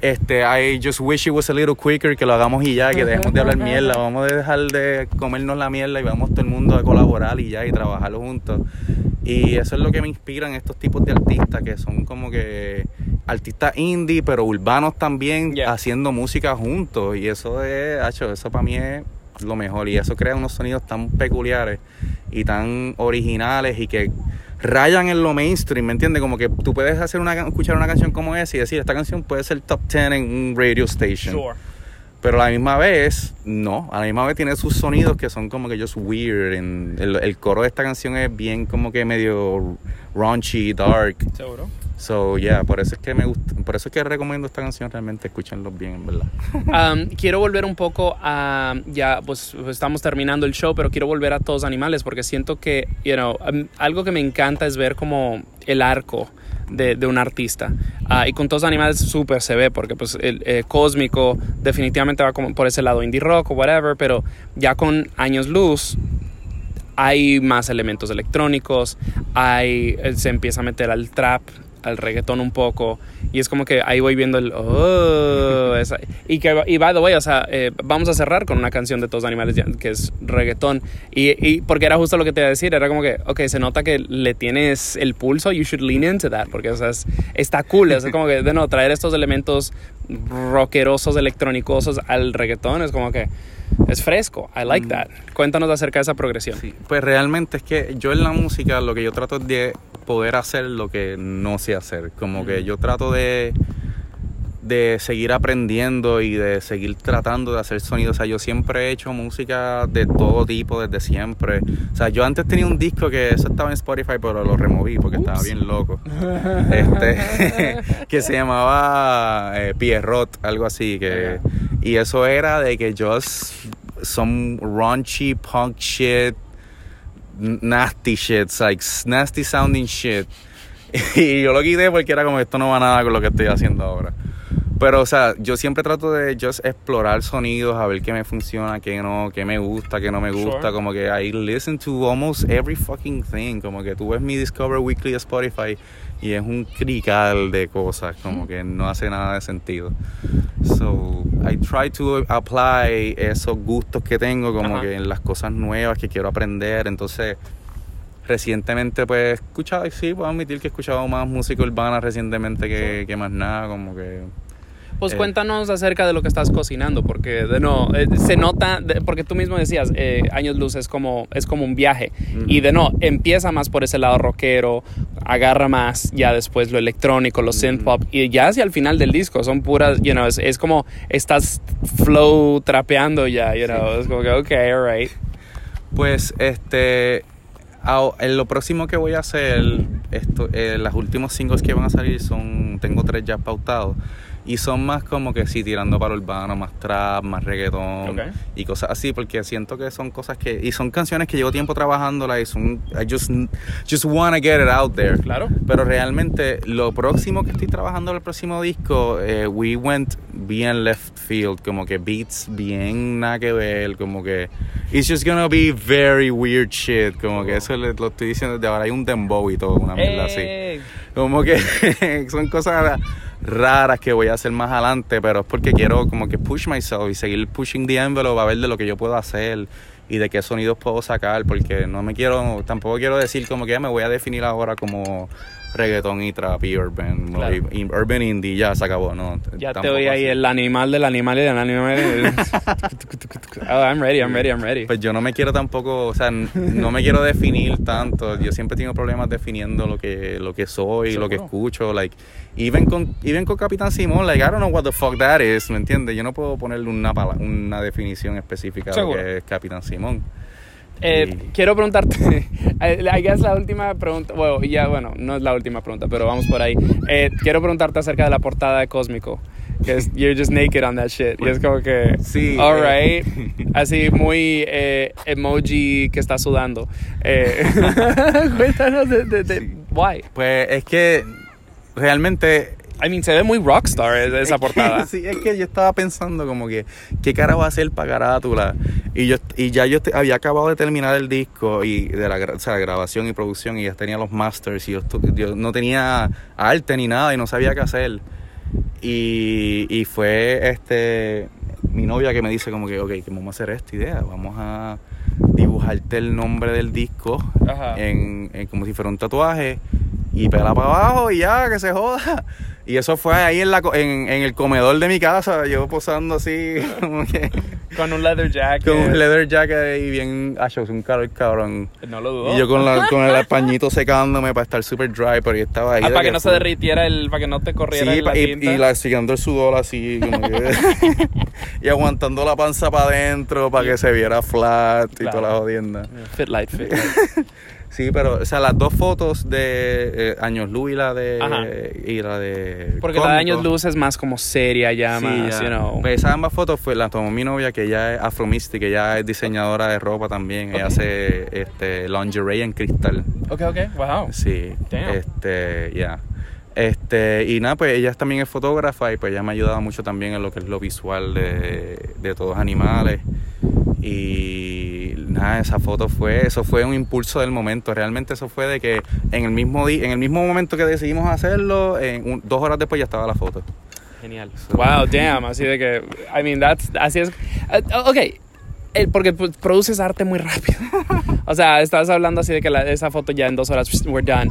Speaker 3: Este, I just wish it was a little quicker, que lo hagamos y ya, que dejemos de hablar mierda. Vamos a dejar de comernos la mierda y vamos todo el mundo a colaborar y ya, y trabajarlo juntos. Y eso es lo que me inspiran estos tipos de artistas, que son como que artistas indie, pero urbanos también,
Speaker 2: Yeah.
Speaker 3: haciendo música juntos. Y eso es, hacho, eso para mí es lo mejor. Y eso crea unos sonidos tan peculiares y tan originales y que rayan en lo mainstream, ¿me entiendes? Como que tú puedes hacer una, escuchar una canción como esa y decir, esta canción puede ser top 10 en un radio station. Pero a la misma vez, no. A la misma vez tiene sus sonidos que son como que just weird. En- el, el coro de esta canción es bien como que medio raunchy, dark.
Speaker 2: Seguro.
Speaker 3: So, yeah, por eso es que me gusta, por eso es que recomiendo esta canción realmente, escúchenlo bien, en verdad.
Speaker 2: Um, quiero volver un poco a ya pues estamos terminando el show pero quiero volver a todos animales porque siento que you know, um, algo que me encanta es ver como el arco de, de un artista Ah, y con todos animales súper se ve porque pues el eh, cósmico definitivamente va como por ese lado indie rock o whatever pero ya con años luz hay más elementos electrónicos, hay, eh, se empieza a meter al trap, al reggaetón un poco, y es como que ahí voy viendo el... Oh, esa- y que, y by the way, o sea, eh, vamos a cerrar con una canción de Todos Animales que es reggaetón, y, y porque era justo lo que te iba a decir, era como que, ok, se nota que le tienes el pulso, you should lean into that, porque o sea, es- está cool, es como que, de no, traer estos elementos rockerosos, electrónicosos al reggaetón, es como que... Es fresco, I like that. Cuéntanos acerca de esa progresión.
Speaker 3: Sí, pues realmente es que yo en la música lo que yo trato es de poder hacer lo que no sé hacer. Como que yo trato de, de seguir aprendiendo y de seguir tratando de hacer sonidos. O sea, yo siempre he hecho música de todo tipo desde siempre. O sea, yo antes tenía un disco que eso estaba en Spotify, pero lo removí porque estaba bien loco. Este, que se llamaba eh, Pierrot, algo así. Que, y eso era de que just some raunchy punk shit nasty shit, like nasty sounding shit. Y yo lo quité porque era como esto no va nada con lo que estoy haciendo ahora. Pero, o sea, yo siempre trato de just explorar sonidos, a ver qué me funciona, qué no, qué me gusta, qué no me gusta.
Speaker 2: Sure.
Speaker 3: Como que I listen to almost every fucking thing. Como que tú ves mi Discover Weekly de Spotify y es un crical de cosas, como que no hace nada de sentido. So, I try to apply esos gustos que tengo como que en las cosas nuevas que quiero aprender. Entonces, recientemente pues he escuchado, y sí, puedo admitir que he escuchado más música urbana recientemente que, que más nada, como que...
Speaker 2: Pues
Speaker 3: Eh.
Speaker 2: cuéntanos acerca de lo que estás cocinando, porque de no, eh, se nota, de- porque tú mismo decías, eh, Años Luz es como, es como un viaje, y de no, empieza más por ese lado rockero, agarra más, ya después lo electrónico, lo synth pop, y ya hacia el final del disco son puras, you know, es, es como estás flow trapeando ya, you know, es como que, ok, alright.
Speaker 3: Pues este, en lo próximo que voy a hacer, esto, eh, los últimos singles que van a salir son, tengo tres ya pautados. Y son más como que sí, tirando para urbano, más trap, más reggaetón
Speaker 2: Ok.
Speaker 3: y cosas así, porque siento que son cosas que... Y son canciones que llevo tiempo trabajándolas y son... I just, just wanna get it out there.
Speaker 2: Claro.
Speaker 3: Pero realmente lo próximo que estoy trabajando en el próximo disco, eh, we went bien left field, como que beats bien nada que ver, como que it's just gonna be very weird shit, como que eso le- lo estoy diciendo desde ahora, hay un dembow y todo, una mierda así.
Speaker 2: Eh,
Speaker 3: Como que son cosas raras que voy a hacer más adelante, pero es porque quiero como que push myself y seguir pushing the envelope a ver de lo que yo puedo hacer y de qué sonidos puedo sacar, porque no me quiero, tampoco quiero decir como que me voy a definir ahora como reggaeton y trap y urban.
Speaker 2: Claro.
Speaker 3: y, y urban indie, ya se acabó, ¿no?
Speaker 2: ya te oí ahí el animal del animal y del animal. oh, I'm ready, I'm ready, I'm ready.
Speaker 3: Pues yo no me quiero tampoco, o sea, no me quiero definir tanto. Yo siempre tengo problemas definiendo lo que, lo que soy, lo que
Speaker 2: Seguro.
Speaker 3: escucho. Like, even con, even con Capitán Simón, like, I don't know what the fuck that is, ¿me entiendes? Yo no puedo ponerle una, pala- una definición específica a lo
Speaker 2: Seguro.
Speaker 3: que es Capitán Simón.
Speaker 2: Eh,
Speaker 3: Y-
Speaker 2: quiero preguntarte, eh, I guess la última pregunta, bueno, ya, bueno, no es la última pregunta, pero vamos por ahí. Eh, quiero preguntarte acerca de la portada de Cósmico, que es You're Just Naked on That Shit. Y es como que,
Speaker 3: Sí,
Speaker 2: alright,
Speaker 3: eh.
Speaker 2: así muy eh, emoji que está sudando. Eh, cuéntanos de, de, de- why.
Speaker 3: Pues es que realmente
Speaker 2: I mean, se ve muy rockstar eh, esa
Speaker 3: Es que-
Speaker 2: portada.
Speaker 3: sí, es que yo estaba pensando como que, ¿qué cara va a hacer para carátula? Y yo y ya yo te- había acabado de terminar el disco y de la, o sea, grabación y producción y ya tenía los masters y yo, yo no tenía arte ni nada y no sabía qué hacer. Y, y fue este mi novia que me dice como que, ok, que vamos a hacer esta idea, vamos a dibujarte el nombre del disco en, en como si fuera un tatuaje y pela para abajo y ya, que se joda. Y eso fue ahí en, la, en, en el comedor de mi casa, yo posando así, como que
Speaker 2: Con un leather jacket.
Speaker 3: con un leather jacket y bien, ah, un calor cabrón.
Speaker 2: No lo dudo.
Speaker 3: Y yo con, la, con el pañito secándome para estar super dry, pero yo estaba ahí.
Speaker 2: Ah, para que no se derritiera el, para que no te corriera
Speaker 3: Sí,
Speaker 2: la
Speaker 3: pa- y,
Speaker 2: tinta.
Speaker 3: y la, siguiendo el sudor así, como que- y aguantando la panza para adentro para que se viera flat y toda la jodienda.
Speaker 2: Fit light, fit light.
Speaker 3: Sí, pero, o sea, las dos fotos de eh, Años Luz y la de.
Speaker 2: Ajá.
Speaker 3: Y la de.
Speaker 2: Porque la de años luz es más como seria ya,
Speaker 3: Sí,
Speaker 2: más,
Speaker 3: ya.
Speaker 2: you know.
Speaker 3: Pues esas ambas fotos fue, las tomó mi novia, que ella es afromística, que ella es diseñadora de ropa también. Ella hace este, lingerie en cristal.
Speaker 2: Ok, ok, wow.
Speaker 3: Sí.
Speaker 2: Damn.
Speaker 3: Este, ya. Este, y nada, pues ella también es fotógrafa y pues ella me ha ayudado mucho también en lo que es lo visual de, de todos los animales. Y nada, esa foto fue, eso fue un impulso del momento. Realmente eso fue de que en el mismo día, en el mismo momento que decidimos hacerlo, en un- dos horas después ya estaba la foto.
Speaker 2: Genial. Wow, damn. Así de que, I mean, that's, así es. Uh, ok, porque produces arte muy rápido. o sea, estás hablando así de que la- esa foto ya en dos horas, we're done.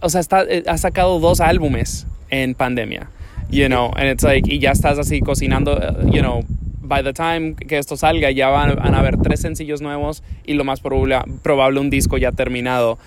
Speaker 2: O sea, está, eh, has sacado dos álbumes en pandemia, you know, and it's like, y ya estás así cocinando, uh, you know, by the time que esto salga ya van, van a haber tres sencillos nuevos y lo más probable, probable un disco ya terminado.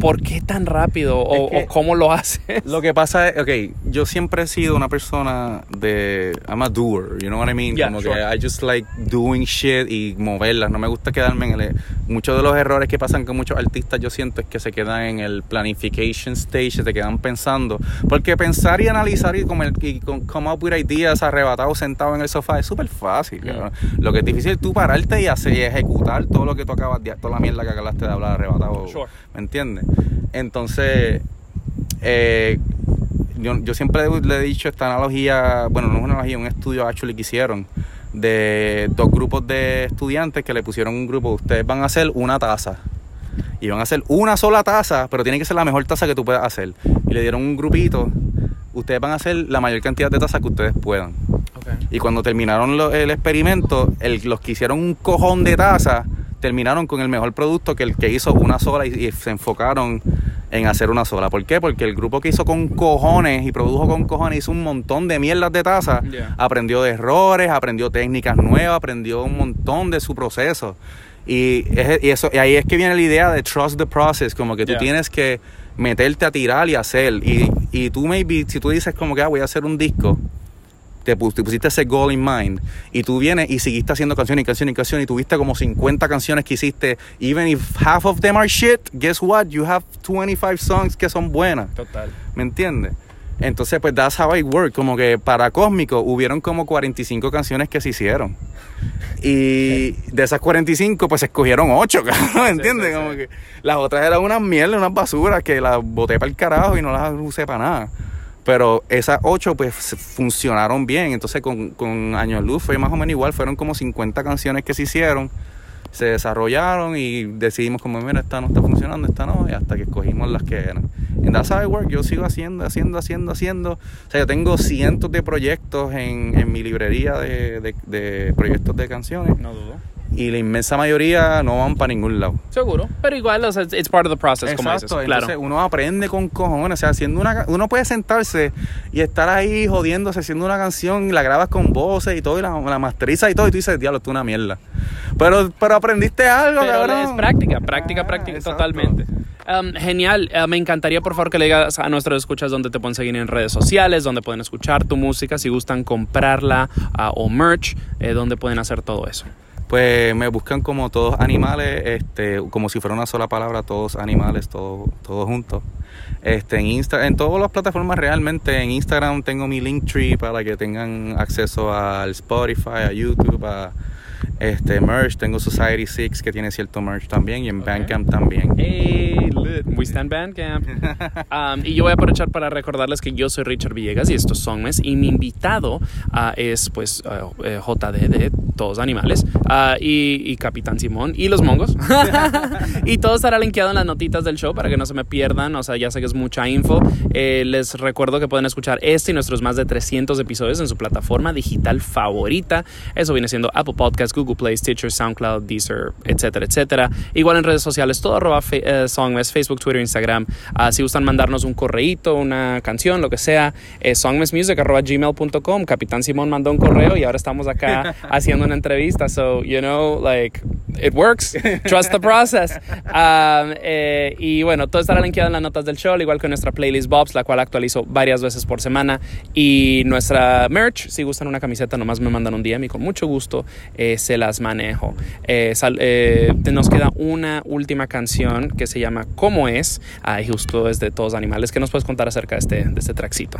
Speaker 2: ¿Por qué tan rápido? O,
Speaker 3: Es que-
Speaker 2: o cómo lo haces?
Speaker 3: Lo que pasa es, ok, yo siempre he sido una persona de, I'm a doer, you know what I mean?
Speaker 2: Yeah,
Speaker 3: Como
Speaker 2: sure.
Speaker 3: que I just like doing shit y moverlas, no me gusta quedarme en el... Muchos de los errores que pasan con muchos artistas yo siento es que se quedan en el planification stage, se quedan pensando, porque pensar y analizar y, como el, y come up with ideas arrebatado sentado en el sofá es súper fácil, cabrón. Lo que es difícil es tú pararte y hacer y ejecutar todo lo que tú acabas de, toda la mierda que acabaste de hablar arrebatado,
Speaker 2: Sure.
Speaker 3: ¿Me entiendes? Entonces, eh, yo, yo siempre le he dicho esta analogía, bueno, no es una analogía, un estudio actually que hicieron de dos grupos de estudiantes que le pusieron un grupo, ustedes van a hacer una taza. Y van a hacer una sola taza, pero tiene que ser la mejor taza que tú puedas hacer. Y le dieron un grupito, ustedes van a hacer la mayor cantidad de tazas que ustedes puedan. Y cuando terminaron lo- el experimento, el- los que hicieron un cojón de taza terminaron con el mejor producto que el que hizo una sola y, y se enfocaron en hacer una sola. ¿Por qué? Porque el grupo que hizo con cojones y produjo con cojones hizo un montón de mierdas de taza,
Speaker 2: Yeah.
Speaker 3: aprendió de errores, aprendió técnicas nuevas, aprendió un montón de su proceso. Y, es- y eso, y ahí es que viene la idea de trust the process, como que tú
Speaker 2: Yeah.
Speaker 3: tienes que meterte a tirar y hacer. Y, y tú maybe, si tú dices como que ah, voy a hacer un disco, te, pus- te pusiste ese goal in mind y tú vienes y seguiste haciendo canciones y canciones y canciones y tuviste como 50 canciones que hiciste, even if half of them are shit, guess what? You have 25 songs que son buenas.
Speaker 2: Total.
Speaker 3: ¿Me entiendes? Entonces, pues that's how it works. Como que para Cósmico hubieron como 45 canciones que se hicieron. Y de esas 45, pues se escogieron 8, ¿me entiendes?
Speaker 2: sí, sí.
Speaker 3: como que las otras eran unas mierdas, unas basuras que las boté para el carajo y no las usé para nada. Pero esas 8, pues funcionaron bien. Entonces, con, con Años Luz fue más o menos igual. Fueron como 50 canciones que se hicieron se desarrollaron y decidimos como, mira, esta no está funcionando, esta no, y hasta que escogimos las que eran. En That's How It Works, yo sigo haciendo, haciendo, haciendo, haciendo. O sea, yo tengo cientos de proyectos en, en mi librería de, de- de proyectos de canciones
Speaker 2: No dudo.
Speaker 3: Y la inmensa mayoría no van para ningún lado.
Speaker 2: Seguro. Pero igual, o sea, it's part of the process, como dices.
Speaker 3: Exacto,
Speaker 2: Claro.
Speaker 3: entonces uno aprende con cojones, o sea, haciendo una, uno puede sentarse y estar ahí jodiéndose, haciendo una canción y la grabas con voces y todo, y la, la masterizas y todo, y tú dices, diablo, es una mierda. Pero, pero aprendiste algo,
Speaker 2: Pero
Speaker 3: cabrón.
Speaker 2: es práctica, práctica,
Speaker 3: Ah,
Speaker 2: práctica,
Speaker 3: exacto.
Speaker 2: totalmente. Um, genial. Uh, me encantaría, por favor, que le digas a nuestros escuchas dónde te pueden seguir en redes sociales, dónde pueden escuchar tu música, si gustan comprarla uh, o merch, eh, dónde pueden hacer todo eso.
Speaker 3: Pues me buscan como todos animales, este, como si fuera una sola palabra, todos animales, todos todos juntos. Este, en Insta, en todas las plataformas realmente, en Instagram tengo mi Linktree para que tengan acceso al Spotify, a YouTube, a este merch, tengo Society 6 que tiene cierto merch también y en Bandcamp también.
Speaker 2: Hey, lit. We stand Bandcamp. Um, y yo voy a aprovechar para recordarles que yo soy Richard Villegas y esto es Songmes y mi invitado ah, es pues ah, eh, JD de Todos Animales ah, y, y Capitán Simón y los mongos. y todo estará linkeado en las notitas del show para que no se me pierdan. O sea, ya sé que es mucha info. Eh, les recuerdo que pueden escuchar este y nuestros más de 300 episodios en su plataforma digital favorita. Eso viene siendo Apple Podcasts, Google Google Play, Stitcher, SoundCloud, Deezer, etcétera, etcétera. Igual en redes sociales, todo arroba fe- eh, Songmes, Facebook, Twitter, Instagram. Ah, si gustan mandarnos un correíto, una canción, lo que sea, eh, songmesmusic arroba gmail.com. Capitán Simón mandó un correo y ahora estamos acá haciendo una entrevista. So, you know, like, it works. Trust the process. Um, eh, y bueno, todo estará linkeado en las notas del show, al igual que nuestra playlist Bobs, la cual actualizo varias veces por semana. Y nuestra merch, si gustan una camiseta, nomás me mandan un DM y con mucho gusto eh, se las manejo. Eh, sal- eh, nos queda una última canción que se llama ¿Cómo es? Ah, justo es de Todos Animales. ¿Qué nos puedes contar acerca de este, de este trackcito?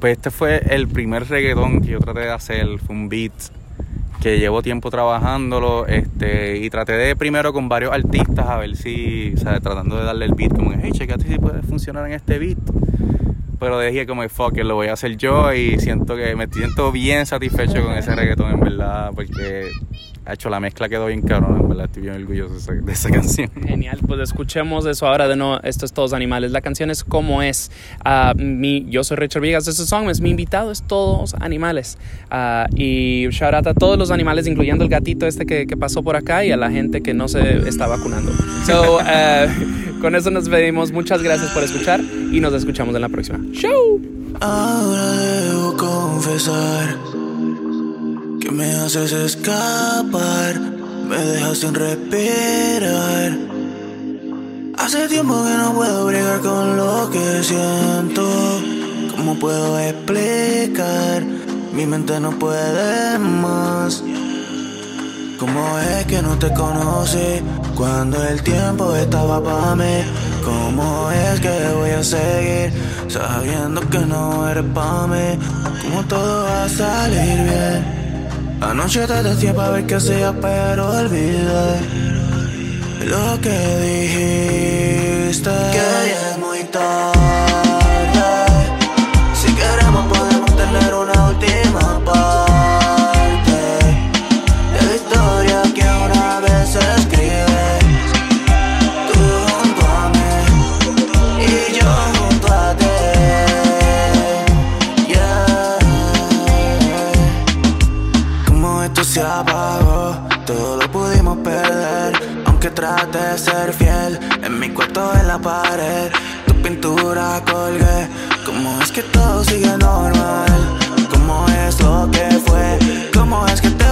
Speaker 3: Pues este fue el primer reggaetón que yo traté de hacer, fue un beat que llevo tiempo trabajándolo este, y traté de primero con varios artistas a ver si, o sea, tratando de darle el beat, como hey, checate si puede funcionar en este beat. Pero dije como, fuck, it, lo voy a hacer yo y siento que me siento bien satisfecho con ese reggaetón, en verdad, porque ha hecho la mezcla quedó bien cabrón, en verdad, estoy bien orgulloso de esa, de esa canción.
Speaker 2: Genial, pues escuchemos eso ahora de nuevo. Esto es Todos Animales. La canción es Cómo es. Ah, mi, yo soy Richard Viegas de song. Es mi invitado, es Todos Animales. Ah, y shout out a todos los animales, incluyendo el gatito este que, que pasó por acá y a la gente que no se está vacunando. So, ah, con eso nos despedimos. Muchas gracias por escuchar y nos escuchamos en la próxima. ¡Show!
Speaker 1: Ahora debo confesar que me haces escapar, me dejas sin respirar. Hace tiempo que no puedo bregar con lo que siento. ¿Cómo puedo explicar? Mi mente no puede más. ¿Cómo es que no te conocí cuando el tiempo estaba para mí? ¿Cómo es que voy a seguir sabiendo que no eres para mí? ¿Cómo todo va a salir bien? Anoche te decía para ver qué hacía, pero olvidé lo que dijiste. Trate de ser fiel, en mi cuarto en la pared, tu pintura colgué. ¿Cómo es que todo sigue normal? ¿Cómo es lo que fue? ¿Cómo es que te?